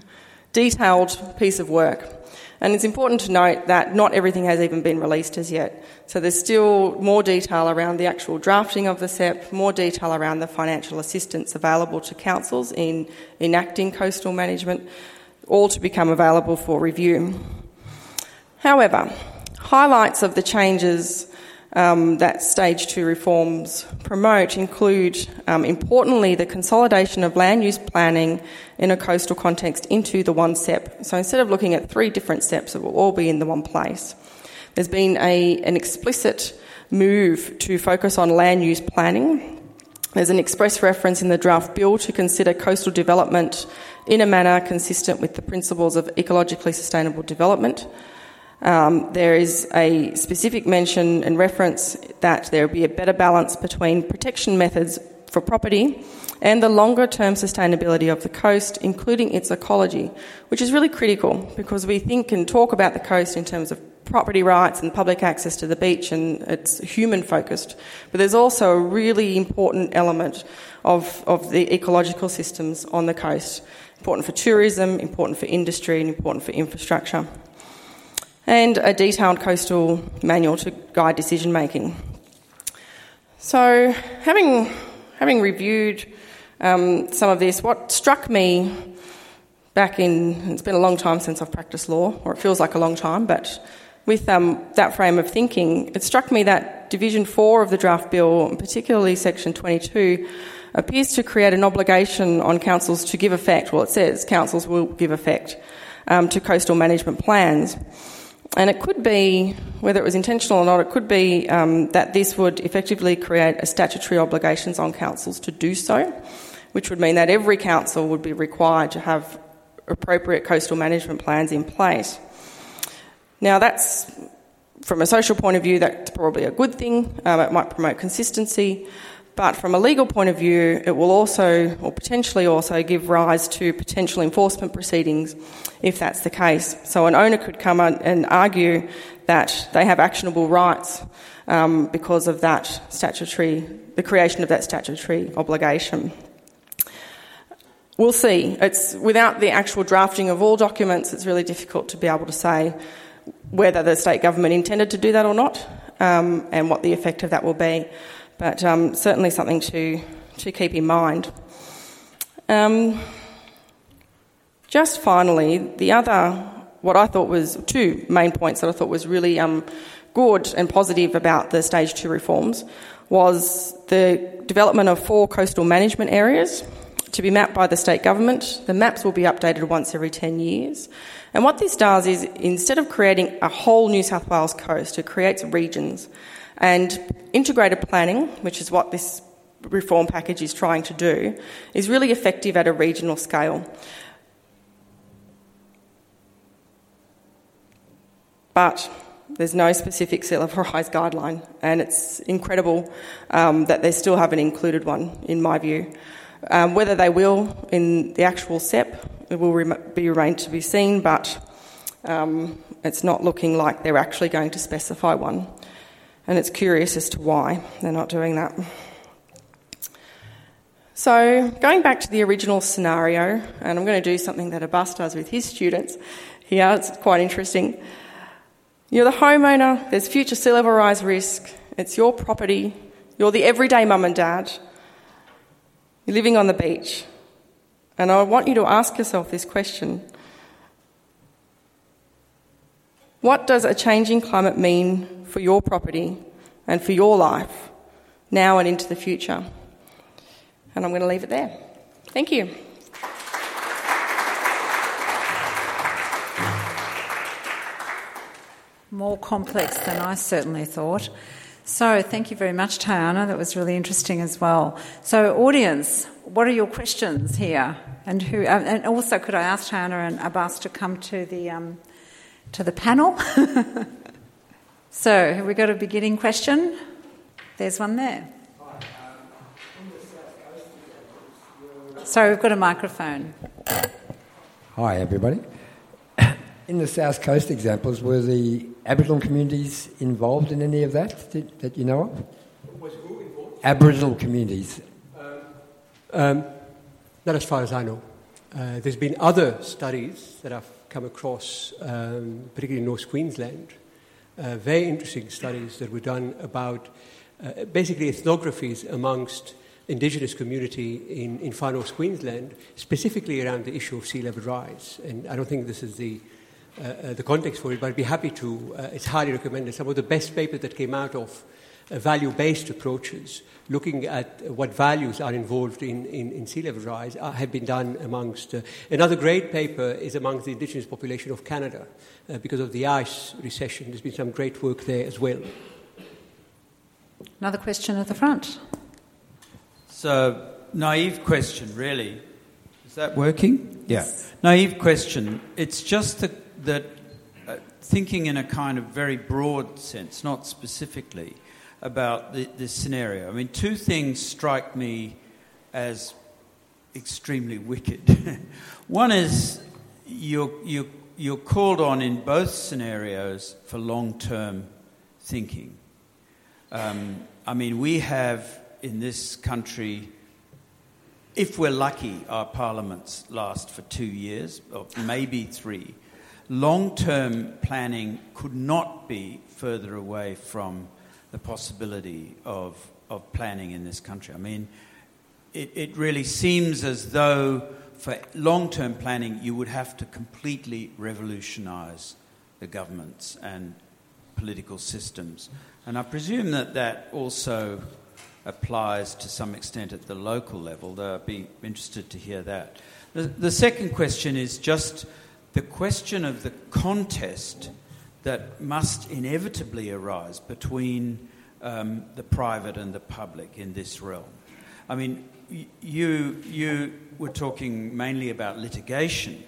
*laughs* detailed piece of work. And it's important to note that not everything has even been released as yet. So there's still more detail around the actual drafting of the SEPP, more detail around the financial assistance available to councils in enacting coastal management, all to become available for review. However, highlights of the changes um, that stage two reforms promote include, um, importantly, the consolidation of land use planning in a coastal context into the one SEPP. So instead of looking at three different SEPPs, it will all be in the one place. There's been a, an explicit move to focus on land use planning. There's an express reference in the draft bill to consider coastal development in a manner consistent with the principles of ecologically sustainable development. Um, there is a specific mention and reference that there be a better balance between protection methods for property and the longer term sustainability of the coast, including its ecology, which is really critical because we think and talk about the coast in terms of property rights and public access to the beach and it's human focused. But there's also a really important element of, of the ecological systems on the coast. Important for tourism, important for industry, and important for infrastructure. And a detailed coastal manual to guide decision making. So, having, having reviewed um, some of this, what struck me back in, it's been a long time since I've practiced law, or it feels like a long time, but with um, that frame of thinking, it struck me that Division 4 of the draft bill, particularly Section 22, appears to create an obligation on councils to give effect, well, it says councils will give effect um, to coastal management plans. And it could be, whether it was intentional or not, it could be um, that this would effectively create a statutory obligations on councils to do so, which would mean that every council would be required to have appropriate coastal management plans in place. Now, that's from a social point of view, that's probably a good thing. Um, it might promote consistency. But from a legal point of view, it will also, or potentially also, give rise to potential enforcement proceedings if that's the case. So an owner could come and argue that they have actionable rights um, because of that statutory, the creation of that statutory obligation. We'll see. It's without the actual drafting of all documents, it's really difficult to be able to say whether the state government intended to do that or not, um, and what the effect of that will be but um, certainly something to, to keep in mind. Um, just finally, the other, what I thought was two main points that I thought was really um, good and positive about the stage two reforms was the development of four coastal management areas to be mapped by the state government. The maps will be updated once every 10 years. And what this does is instead of creating a whole New South Wales coast, it creates regions. And integrated planning, which is what this reform package is trying to do, is really effective at a regional scale. But there's no specific sea level rise guideline, and it's incredible um, that they still haven't included one, in my view. Um, whether they will in the actual SEPP, it will rem- be remain to be seen, but um, it's not looking like they're actually going to specify one and it's curious as to why they're not doing that. So, going back to the original scenario, and I'm going to do something that Abbas does with his students here, it's quite interesting. You're the homeowner, there's future sea level rise risk, it's your property, you're the everyday mum and dad, you're living on the beach. And I want you to ask yourself this question What does a changing climate mean for your property and for your life now and into the future. And I'm going to leave it there. Thank you. More complex than I certainly thought. So, thank you very much, Tayanah. That was really interesting as well. So, audience, what are your questions here? And who? And also, could I ask Tayanah and Abbas to come to the um, to the panel? *laughs* So, have we got a beginning question? There's one there. Sorry, we've got a microphone. Hi, everybody. *coughs* In the South Coast examples, were the Aboriginal communities involved in any of that that, that you know of? Was who involved? Aboriginal communities. Um, um, not as far as I know. Uh, there's been other studies that I've come across, um, particularly in North Queensland, uh, very interesting studies that were done about uh, basically ethnographies amongst indigenous community in, in far north Queensland, specifically around the issue of sea level rise. And I don't think this is the, uh, uh the context for it, but I'd be happy to. Uh, it's highly recommended. Some of the best papers that came out of uh, value based approaches, looking at what values are involved in, in, in sea level rise, uh, have been done amongst. Uh, another great paper is amongst the indigenous population of Canada, uh, because of the ice recession. There's been some great work there as well. Another question at the front. So, naive question, really. Is that working? Yes. Yeah. Naive question. It's just that, that uh, thinking in a kind of very broad sense, not specifically, about the, this scenario. I mean, two things strike me as extremely wicked. *laughs* One is you're, you're, you're called on in both scenarios for long term thinking. Um, I mean, we have in this country, if we're lucky, our parliaments last for two years, or maybe three. long term planning could not be further away from the possibility of, of planning in this country. I mean, it, it really seems as though for long term planning you would have to completely revolutionise the governments and political systems. And I presume that that also applies to some extent at the local level, though I'd be interested to hear that. The, the second question is just the question of the contest that must inevitably arise between um, the private and the public in this realm. I mean, you, you were talking mainly about litigation,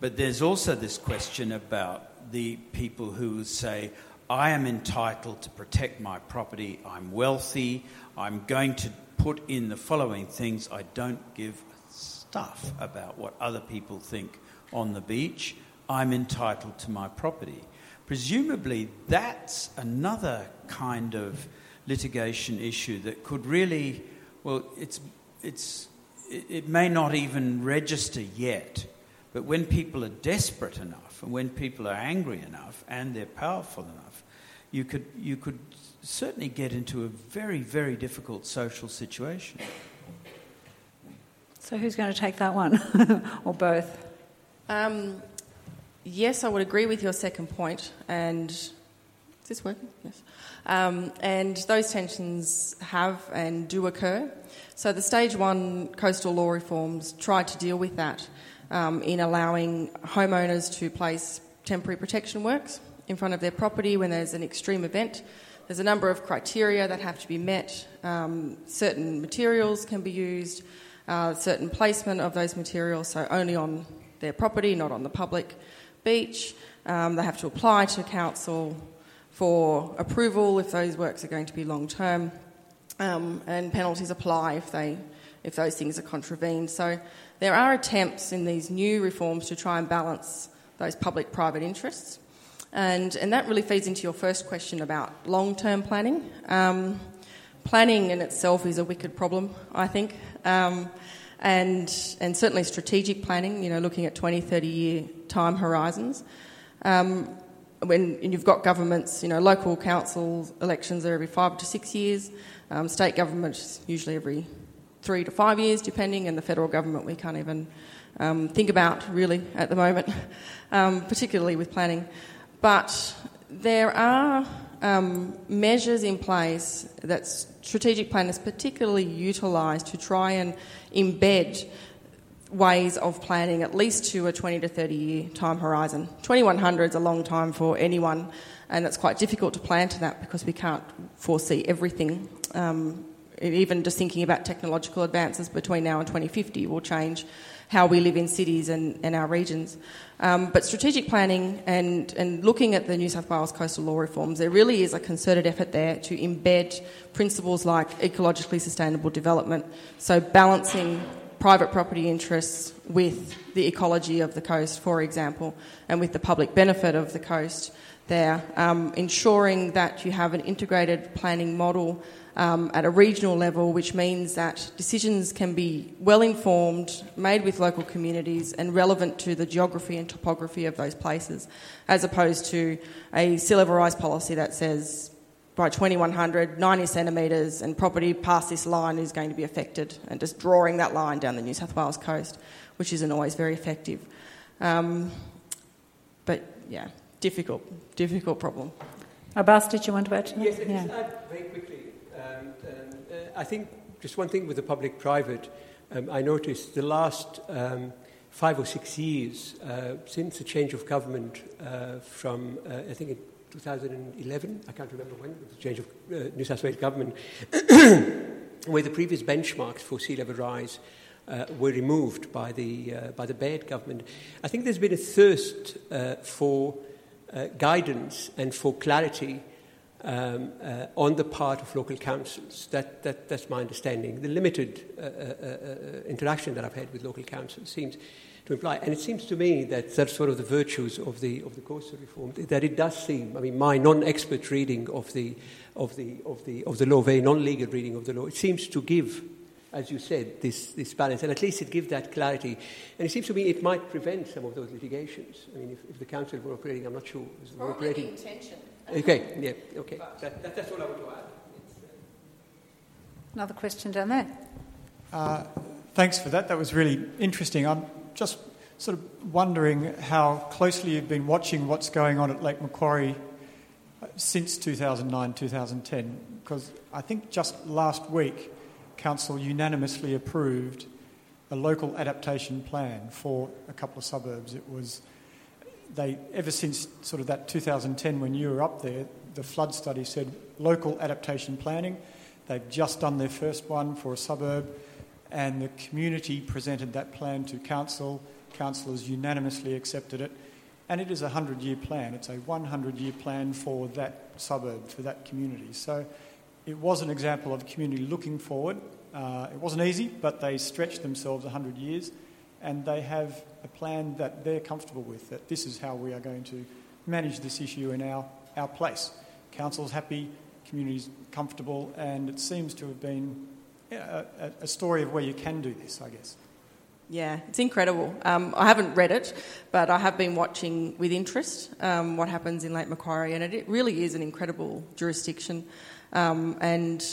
but there's also this question about the people who say, I am entitled to protect my property, I'm wealthy, I'm going to put in the following things. I don't give stuff about what other people think on the beach. I'm entitled to my property. Presumably, that's another kind of litigation issue that could really, well, it's, it's, it may not even register yet, but when people are desperate enough and when people are angry enough and they're powerful enough, you could, you could certainly get into a very, very difficult social situation. So, who's going to take that one, *laughs* or both? Um, yes, I would agree with your second point, and is this working? Yes. Um, and those tensions have and do occur. So, the stage one coastal law reforms tried to deal with that um, in allowing homeowners to place temporary protection works in front of their property when there's an extreme event there's a number of criteria that have to be met. Um, certain materials can be used, uh, certain placement of those materials, so only on their property, not on the public beach. Um, they have to apply to council for approval if those works are going to be long term, um, and penalties apply if they if those things are contravened. So there are attempts in these new reforms to try and balance those public-private interests. And, and that really feeds into your first question about long term planning. Um, planning in itself is a wicked problem, I think. And, and certainly strategic planning, you know, looking at 20, 30 year time horizons. Um, when you've got governments, you know, local council elections are every five to six years, um, state government usually every three to five years, depending, and the federal government we can't even um, think about really at the moment, *laughs* um, particularly with planning. But there are um, measures in place that strategic plan is particularly utilised to try and embed ways of planning at least to a 20 to 30 year time horizon. 2100 is a long time for anyone, and it's quite difficult to plan to that because we can't foresee everything. Um, even just thinking about technological advances between now and 2050 will change how we live in cities and, and our regions. Um, but strategic planning and, and looking at the New South Wales coastal law reforms, there really is a concerted effort there to embed principles like ecologically sustainable development. So balancing private property interests with the ecology of the coast, for example, and with the public benefit of the coast there, um, ensuring that you have an integrated planning model um, at a regional level, which means that decisions can be well informed, made with local communities, and relevant to the geography and topography of those places, as opposed to a sea level rise policy that says by 2100, 90 centimetres, and property past this line is going to be affected, and just drawing that line down the New South Wales coast, which isn't always very effective. Um, but yeah, difficult, difficult problem. Abbas, did you want to add to that? Yes, yeah. very quickly. I think just one thing with the public private, um, I noticed the last um, five or six years uh, since the change of government uh, from, uh, I think, in 2011, I can't remember when, the change of uh, New South Wales government, *coughs* where the previous benchmarks for sea level rise uh, were removed by the, uh, by the Baird government. I think there's been a thirst for guidance and for clarity um, uh, on the part of local councils. That, that, that's my understanding. The limited uh, uh, uh, interaction that I've had with local councils seems to imply, and it seems to me that that's sort of the virtues of the, of the coastal reform, that it does seem, I mean, my non-expert reading of the, of the, of the, of the law, very non-legal reading of the law, it seems to give as you said, this, this balance, and at least it gives that clarity. And it seems to me it might prevent some of those litigations. I mean, if, if the council were operating, I'm not sure. Were operating. intention. Okay, yeah, okay. That, that, that's all I want to add. Another question down there. Uh, thanks for that. That was really interesting. I'm just sort of wondering how closely you've been watching what's going on at Lake Macquarie uh, since 2009 2010, because I think just last week Council unanimously approved a local adaptation plan for a couple of suburbs. It was they ever since sort of that 2010 when you were up there, the flood study said local adaptation planning. They've just done their first one for a suburb, and the community presented that plan to council. Councillors unanimously accepted it, and it is a 100 year plan. It's a 100 year plan for that suburb, for that community. So it was an example of community looking forward. Uh, it wasn't easy, but they stretched themselves 100 years and they have a plan that they're comfortable with, that this is how we are going to manage this issue in our, our place. Council's happy, community's comfortable, and it seems to have been a, a, story of where you can do this, I guess. Yeah, it's incredible. Um, I haven't read it, but I have been watching with interest um, what happens in Lake Macquarie, and it, really is an incredible jurisdiction. Um, and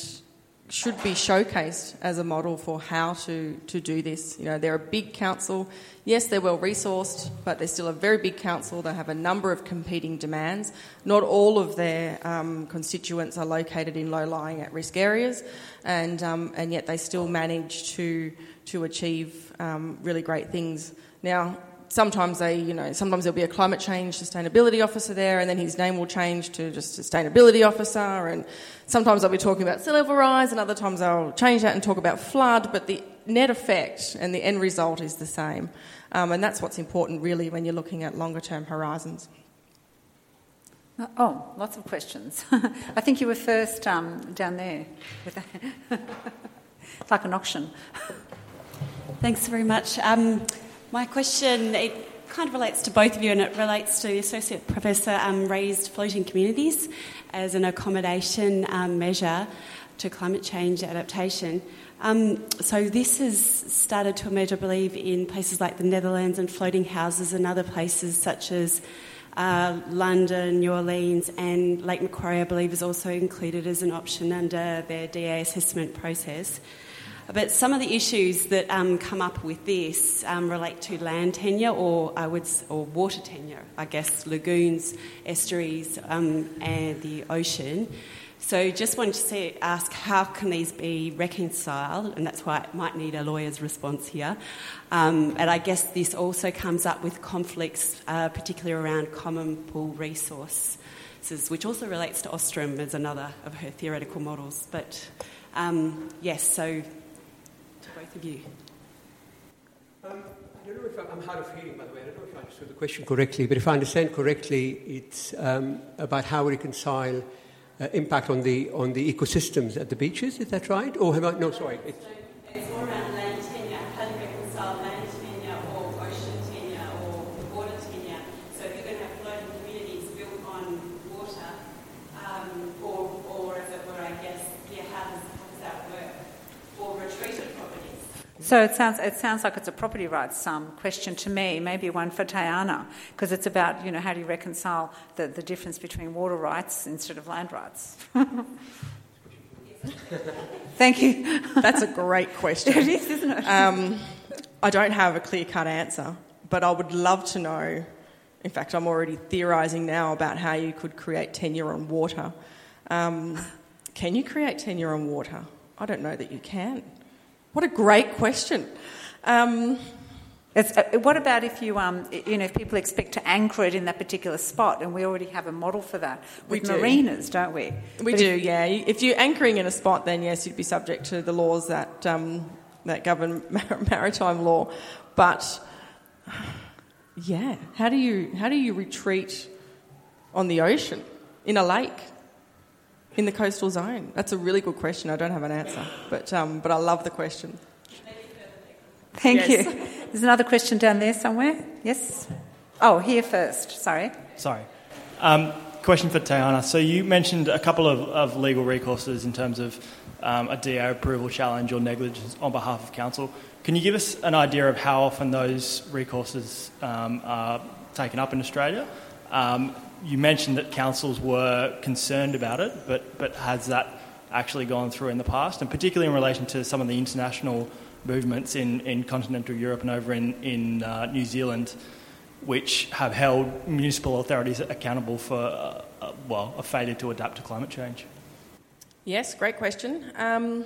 should be showcased as a model for how to, to do this. You know, they're a big council. Yes, they're well resourced, but they're still a very big council. They have a number of competing demands. Not all of their um, constituents are located in low lying at risk areas, and, um, and yet they still manage to, to achieve um, really great things. Now, sometimes they, you know, sometimes there'll be a climate change sustainability officer there, and then his name will change to just sustainability officer. And sometimes I'll be talking about sea level rise, and other times I'll change that and talk about flood. But the net effect and the end result is the same, um, and that's what's important really when you're looking at longer term horizons. Uh, oh, lots of questions. *laughs* I think you were first um, down there. *laughs* it's like an auction. *laughs* Thanks very much. Um, my question, it kind of relates to both of you and it relates to the Associate Professor um, raised floating communities as an accommodation um, measure to climate change adaptation. Um, so this has started to emerge, I believe, in places like the Netherlands and floating houses and other places such as uh, London, New Orleans, and Lake Macquarie, I believe, is also included as an option under their DA assessment process. But some of the issues that um, come up with this um, relate to land tenure or I would or water tenure, I guess lagoons, estuaries, um, and the ocean. So just wanted to say, ask how can these be reconciled, and that's why it might need a lawyer's response here. Um, and I guess this also comes up with conflicts, uh, particularly around common pool resources, which also relates to Ostrom as another of her theoretical models. But um, yes, so both of you. Um, I don't know if I'm hard of hearing, by the way. I don't know if I understood the question correctly, but if I understand correctly, it's um, about how we reconcile uh, impact on the on the ecosystems at the beaches. Is that right? Or have I? No, sorry. It's, it's more around land tenure. How do you reconcile land tenure or ocean tenure or water tenure? So if you're going to have floating communities built on water, um, or, or as it were, I guess, yeah, how does, how does that work? Or retreated so it sounds it sounds like it's a property rights um, question to me, maybe one for Tayanah, because it's about you know how do you reconcile the, the difference between water rights instead of land rights. *laughs* Thank you. That's a great question. it is, isn't it? Um, I don't have a clear cut answer, but I would love to know. In fact, I'm already theorising now about how you could create tenure on water. Um, can you create tenure on water? I don't know that you can. What a great question. Um, uh, what about if you, um, you know, if people expect to anchor it in that particular spot, and we already have a model for that with do. marinas, don't we? We but do, if, yeah. If you're anchoring in a spot, then yes, you'd be subject to the laws that um, that govern *laughs* maritime law. But *sighs* yeah, how do you how do you retreat on the ocean in a lake? In the coastal zone? That's a really good question. I don't have an answer, but, um, but I love the question. Thank yes. you. *laughs* There's another question down there somewhere. Yes? Oh, here first. Sorry. Sorry. Um, question for Tayanah. So you mentioned a couple of, of legal recourses in terms of um, a DA approval challenge or negligence on behalf of council. Can you give us an idea of how often those recourses um, are taken up in Australia? Um, you mentioned that councils were concerned about it, but, but has that actually gone through in the past? And particularly in relation to some of the international movements in, in continental Europe and over in, in uh, New Zealand, which have held municipal authorities accountable for, uh, uh, well, a failure to adapt to climate change? Yes, great question. Um,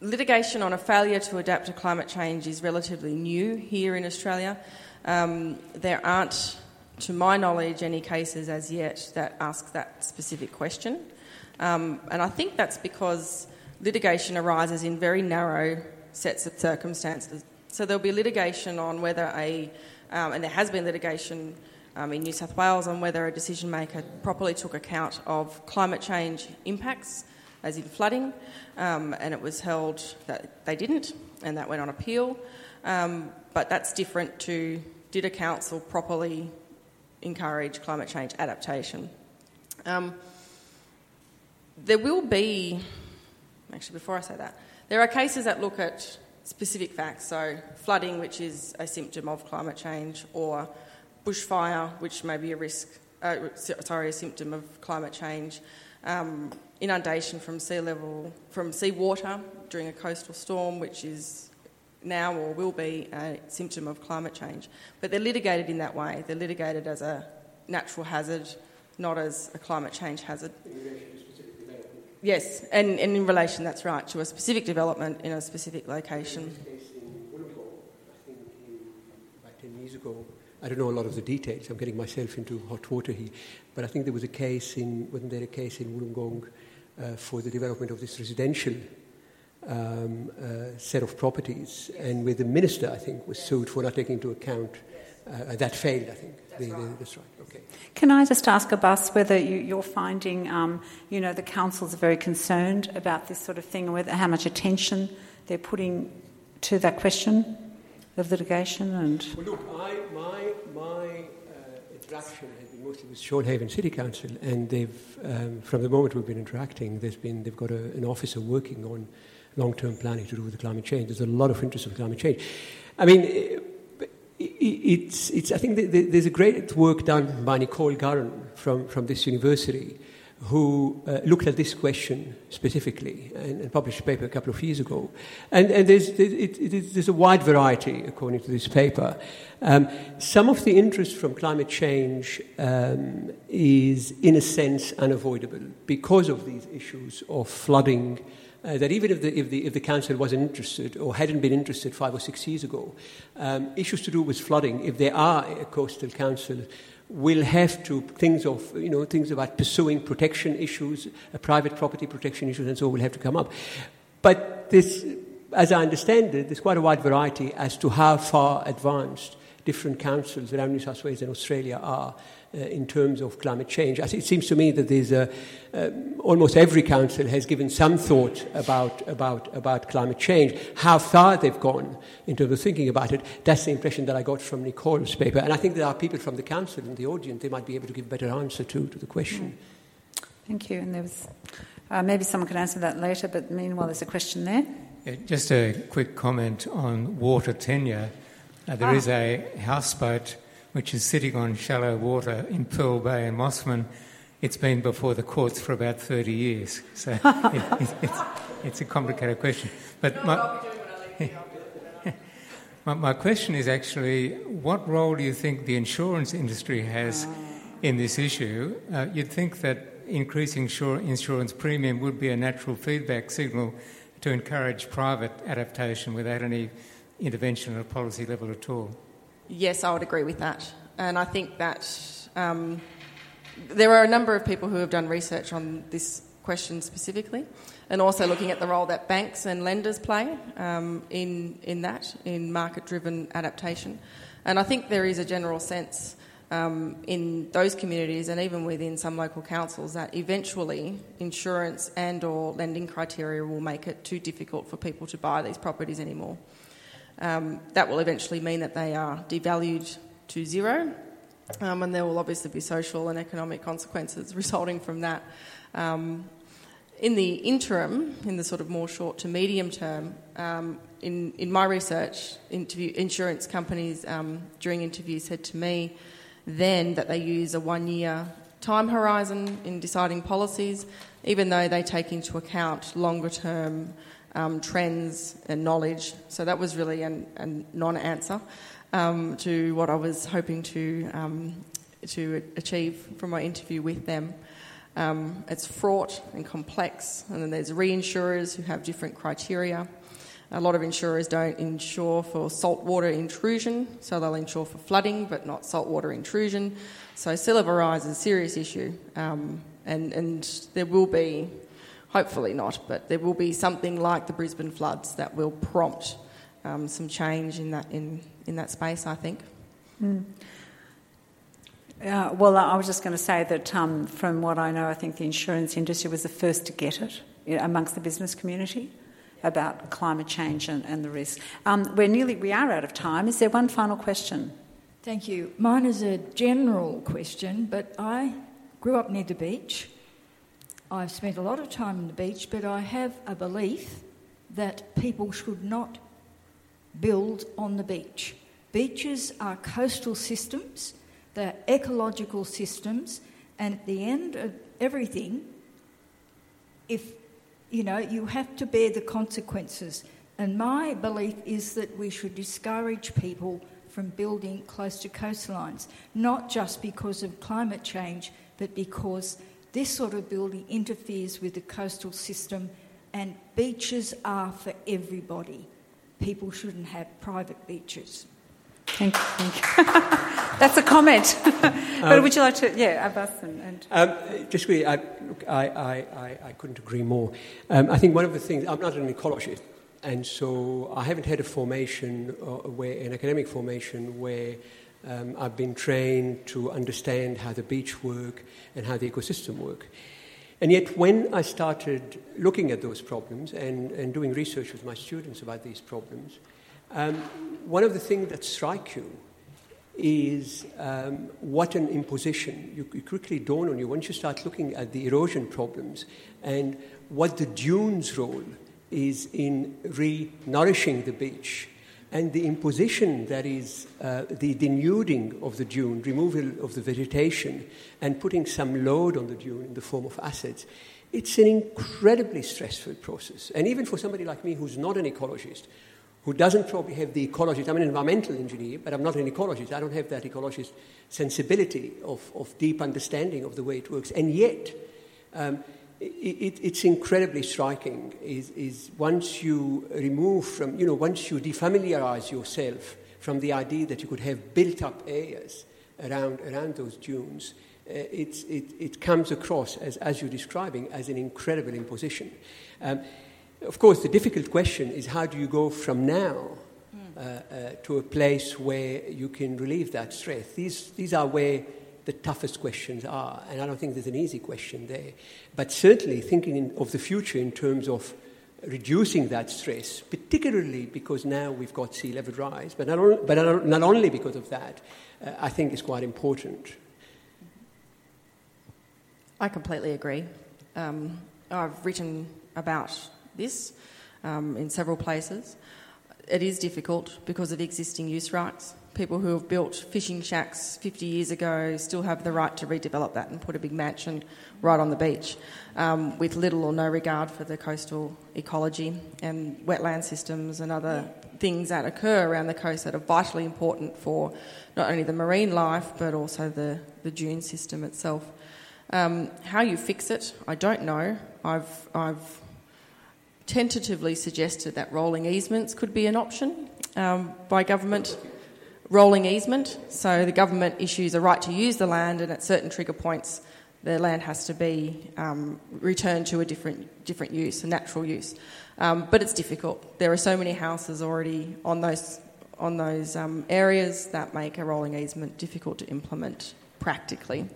litigation on a failure to adapt to climate change is relatively new here in Australia. Um, there aren't, to my knowledge, any cases as yet that ask that specific question. Um, and I think that's because litigation arises in very narrow sets of circumstances. So there'll be litigation on whether a, um, and there has been litigation um, in New South Wales on whether a decision maker properly took account of climate change impacts, as in flooding, um, and it was held that they didn't, and that went on appeal. Um, but that's different to did a council properly encourage climate change adaptation? Um, there will be, actually, before I say that, there are cases that look at specific facts, so flooding, which is a symptom of climate change, or bushfire, which may be a risk, uh, sorry, a symptom of climate change, um, inundation from sea level, from seawater during a coastal storm, which is now or will be a symptom of climate change. But they're litigated in that way. They're litigated as a natural hazard, not as a climate change hazard. Yes, and, and in relation, that's right, to a specific development in a specific location. I don't know a lot of the details. I'm getting myself into hot water here. But I think there was a case in, wasn't there a case in Wollongong uh, for the development of this residential um, uh, set of properties, and where the minister, I think, was sued for not taking into account. Uh, that failed, I think. That's, the, right. The, that's right. Okay. Can I just ask Abbas whether you, are finding, um, you know, the councils are very concerned about this sort of thing, and whether how much attention they're putting to that question of litigation and. Well, look, I, my my uh, interaction has been mostly with Shoalhaven City Council, and they've, um, from the moment we've been interacting, there's been they've got a, an officer working on long-term planning to do with the climate change. There's a lot of interest in climate change. I mean, it's, it's, I think there's a great work done by Nicole Gurran from, from this university who uh, looked at this question specifically and, and, published a paper a couple of years ago. And, and there's, it, it, there's a wide variety, according to this paper. Um, some of the interest from climate change um, is, in a sense, unavoidable because of these issues of flooding uh, that even if the, if, the, if the council wasn't interested or hadn't been interested five or six years ago, um, issues to do with flooding, if there are a coastal council, will have to things of you know things about pursuing protection issues, uh, private property protection issues, and so will have to come up. But this, as I understand it, there's quite a wide variety as to how far advanced different councils around New South Wales and Australia are in terms of climate change. It seems to me that there's a, uh, almost every council has given some thought about, about, about climate change. How far they've gone in terms of thinking about it, that's the impression that I got from Nicole's paper. And I think there are people from the council in the audience, they might be able to give a better answer to, to the question. Thank you. And there was, uh, maybe someone can answer that later, but meanwhile, there's a question there. Yeah, just a quick comment on water tenure. Uh, there ah. is a houseboat which is sitting on shallow water in Pearl Bay in Mosman, It's been before the courts for about 30 years. So *laughs* it, it, it's, it's, a complicated question. But my, my, my, question is actually what role do you think the insurance industry has in this issue? Uh, you'd think that increasing insurance premium would be a natural feedback signal to encourage private adaptation without any intervention at a policy level at all. Yes, I would agree with that. And I think that um, there are a number of people who have done research on this question specifically, and also looking at the role that banks and lenders play um, in, in that, in market driven adaptation. And I think there is a general sense um, in those communities and even within some local councils that eventually insurance and or lending criteria will make it too difficult for people to buy these properties anymore. Um, that will eventually mean that they are devalued to zero, um, and there will obviously be social and economic consequences resulting from that. Um, in the interim, in the sort of more short to medium term, um, in, in my research, interview, insurance companies um, during interviews said to me then that they use a one year time horizon in deciding policies, even though they take into account longer term um, trends and knowledge. So that was really a non answer um, to what I was hoping to, um, to achieve from my interview with them. Um, it's fraught and complex, and then there's reinsurers who have different criteria. A lot of insurers don't insure for saltwater intrusion, so they'll insure for flooding but not saltwater intrusion. So sea level rise is a serious issue, um, and, and there will be, hopefully not, but there will be something like the Brisbane floods that will prompt um, some change in that, in, in that space, I think. Mm. Uh, well, I was just going to say that um, from what I know, I think the insurance industry was the first to get it you know, amongst the business community about climate change and, and the risk. Um, we're nearly, we are out of time. Is there one final question? Thank you. Mine is a general question, but I grew up near the beach. I've spent a lot of time on the beach, but I have a belief that people should not build on the beach. Beaches are coastal systems, they're ecological systems, and at the end of everything, if you know, you have to bear the consequences. And my belief is that we should discourage people from building close to coastlines, not just because of climate change, but because this sort of building interferes with the coastal system, and beaches are for everybody. People shouldn't have private beaches. Thank you. Thank you. *laughs* That's a comment. *laughs* but um, would you like to? Yeah, Abbas and. and... Um, just really, I, I, I, I, couldn't agree more. Um, I think one of the things, I'm not an ecologist, and so I haven't had a formation, uh, where, an academic formation, where um, I've been trained to understand how the beach work and how the ecosystem work. And yet, when I started looking at those problems and, and doing research with my students about these problems, um, one of the things that strike you is um, what an imposition. You, you, quickly dawn on you once you start looking at the erosion problems and what the dunes role is in re nourishing the beach and the imposition that is uh, the denuding of the dune, removal of the vegetation, and putting some load on the dune in the form of acids. It's an incredibly stressful process. And even for somebody like me who's not an ecologist, who doesn't probably have the ecologist, I'm an environmental engineer, but I'm not an ecologist. I don't have that ecologist sensibility of, of deep understanding of the way it works. And yet, um, it, it's incredibly striking is, is once you remove from, you know, once you defamiliarize yourself from the idea that you could have built up areas around, around those dunes, uh, it, it comes across, as, as you're describing, as an incredible imposition. Um, of course, the difficult question is how do you go from now uh, uh, to a place where you can relieve that stress? These, these are where the toughest questions are. And I don't think there's an easy question there. But certainly thinking in, of the future in terms of reducing that stress, particularly because now we've got sea level rise, but not, on, but not only because of that, uh, I think is quite important. I completely agree. Um, I've written about this um, in several places. It is difficult because of existing use rights people who have built fishing shacks 50 years ago still have the right to redevelop that and put a big mansion right on the beach um, with little or no regard for the coastal ecology and wetland systems and other things that occur around the coast that are vitally important for not only the marine life but also the, the dune system itself. Um, how you fix it, I don't know. I've, I've tentatively suggested that rolling easements could be an option um, by government rolling easement. So the government issues a right to use the land, and at certain trigger points, the land has to be um, returned to a different, different use, a natural use. Um, but it's difficult. There are so many houses already on those, on those um, areas that make a rolling easement difficult to implement practically.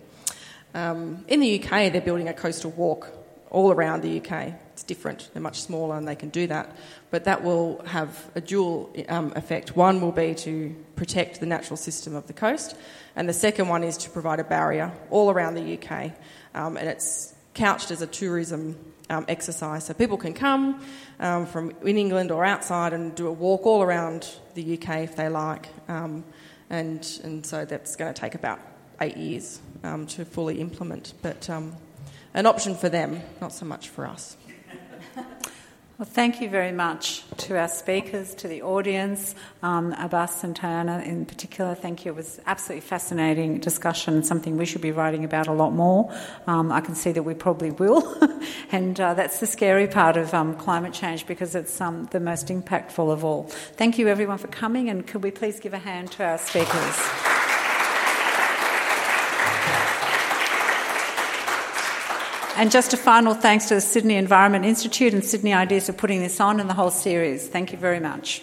Um, in the UK, they're building a coastal walk all around the UK. It's different, they're much smaller and they can do that. But that will have a dual um, effect. One will be to protect the natural system of the coast, and the second one is to provide a barrier all around the UK. Um, and it's couched as a tourism um, exercise. So people can come um, from in England or outside and do a walk all around the UK if they like. Um, and, and so that's going to take about eight years um, to fully implement. But an option for them, not so much for us. Well, thank you very much to our speakers, to the audience, um, Abbas and Tayanah in particular. Thank you. It was absolutely fascinating discussion, something we should be writing about a lot more. Um, I can see that we probably will, *laughs* and uh, that's the scary part of um, climate change because it's um, the most impactful of all. Thank you, everyone, for coming, and could we please give a hand to our speakers? And just a final thanks to the Sydney Environment Institute and Sydney Ideas for putting this on and the whole series. Thank you very much.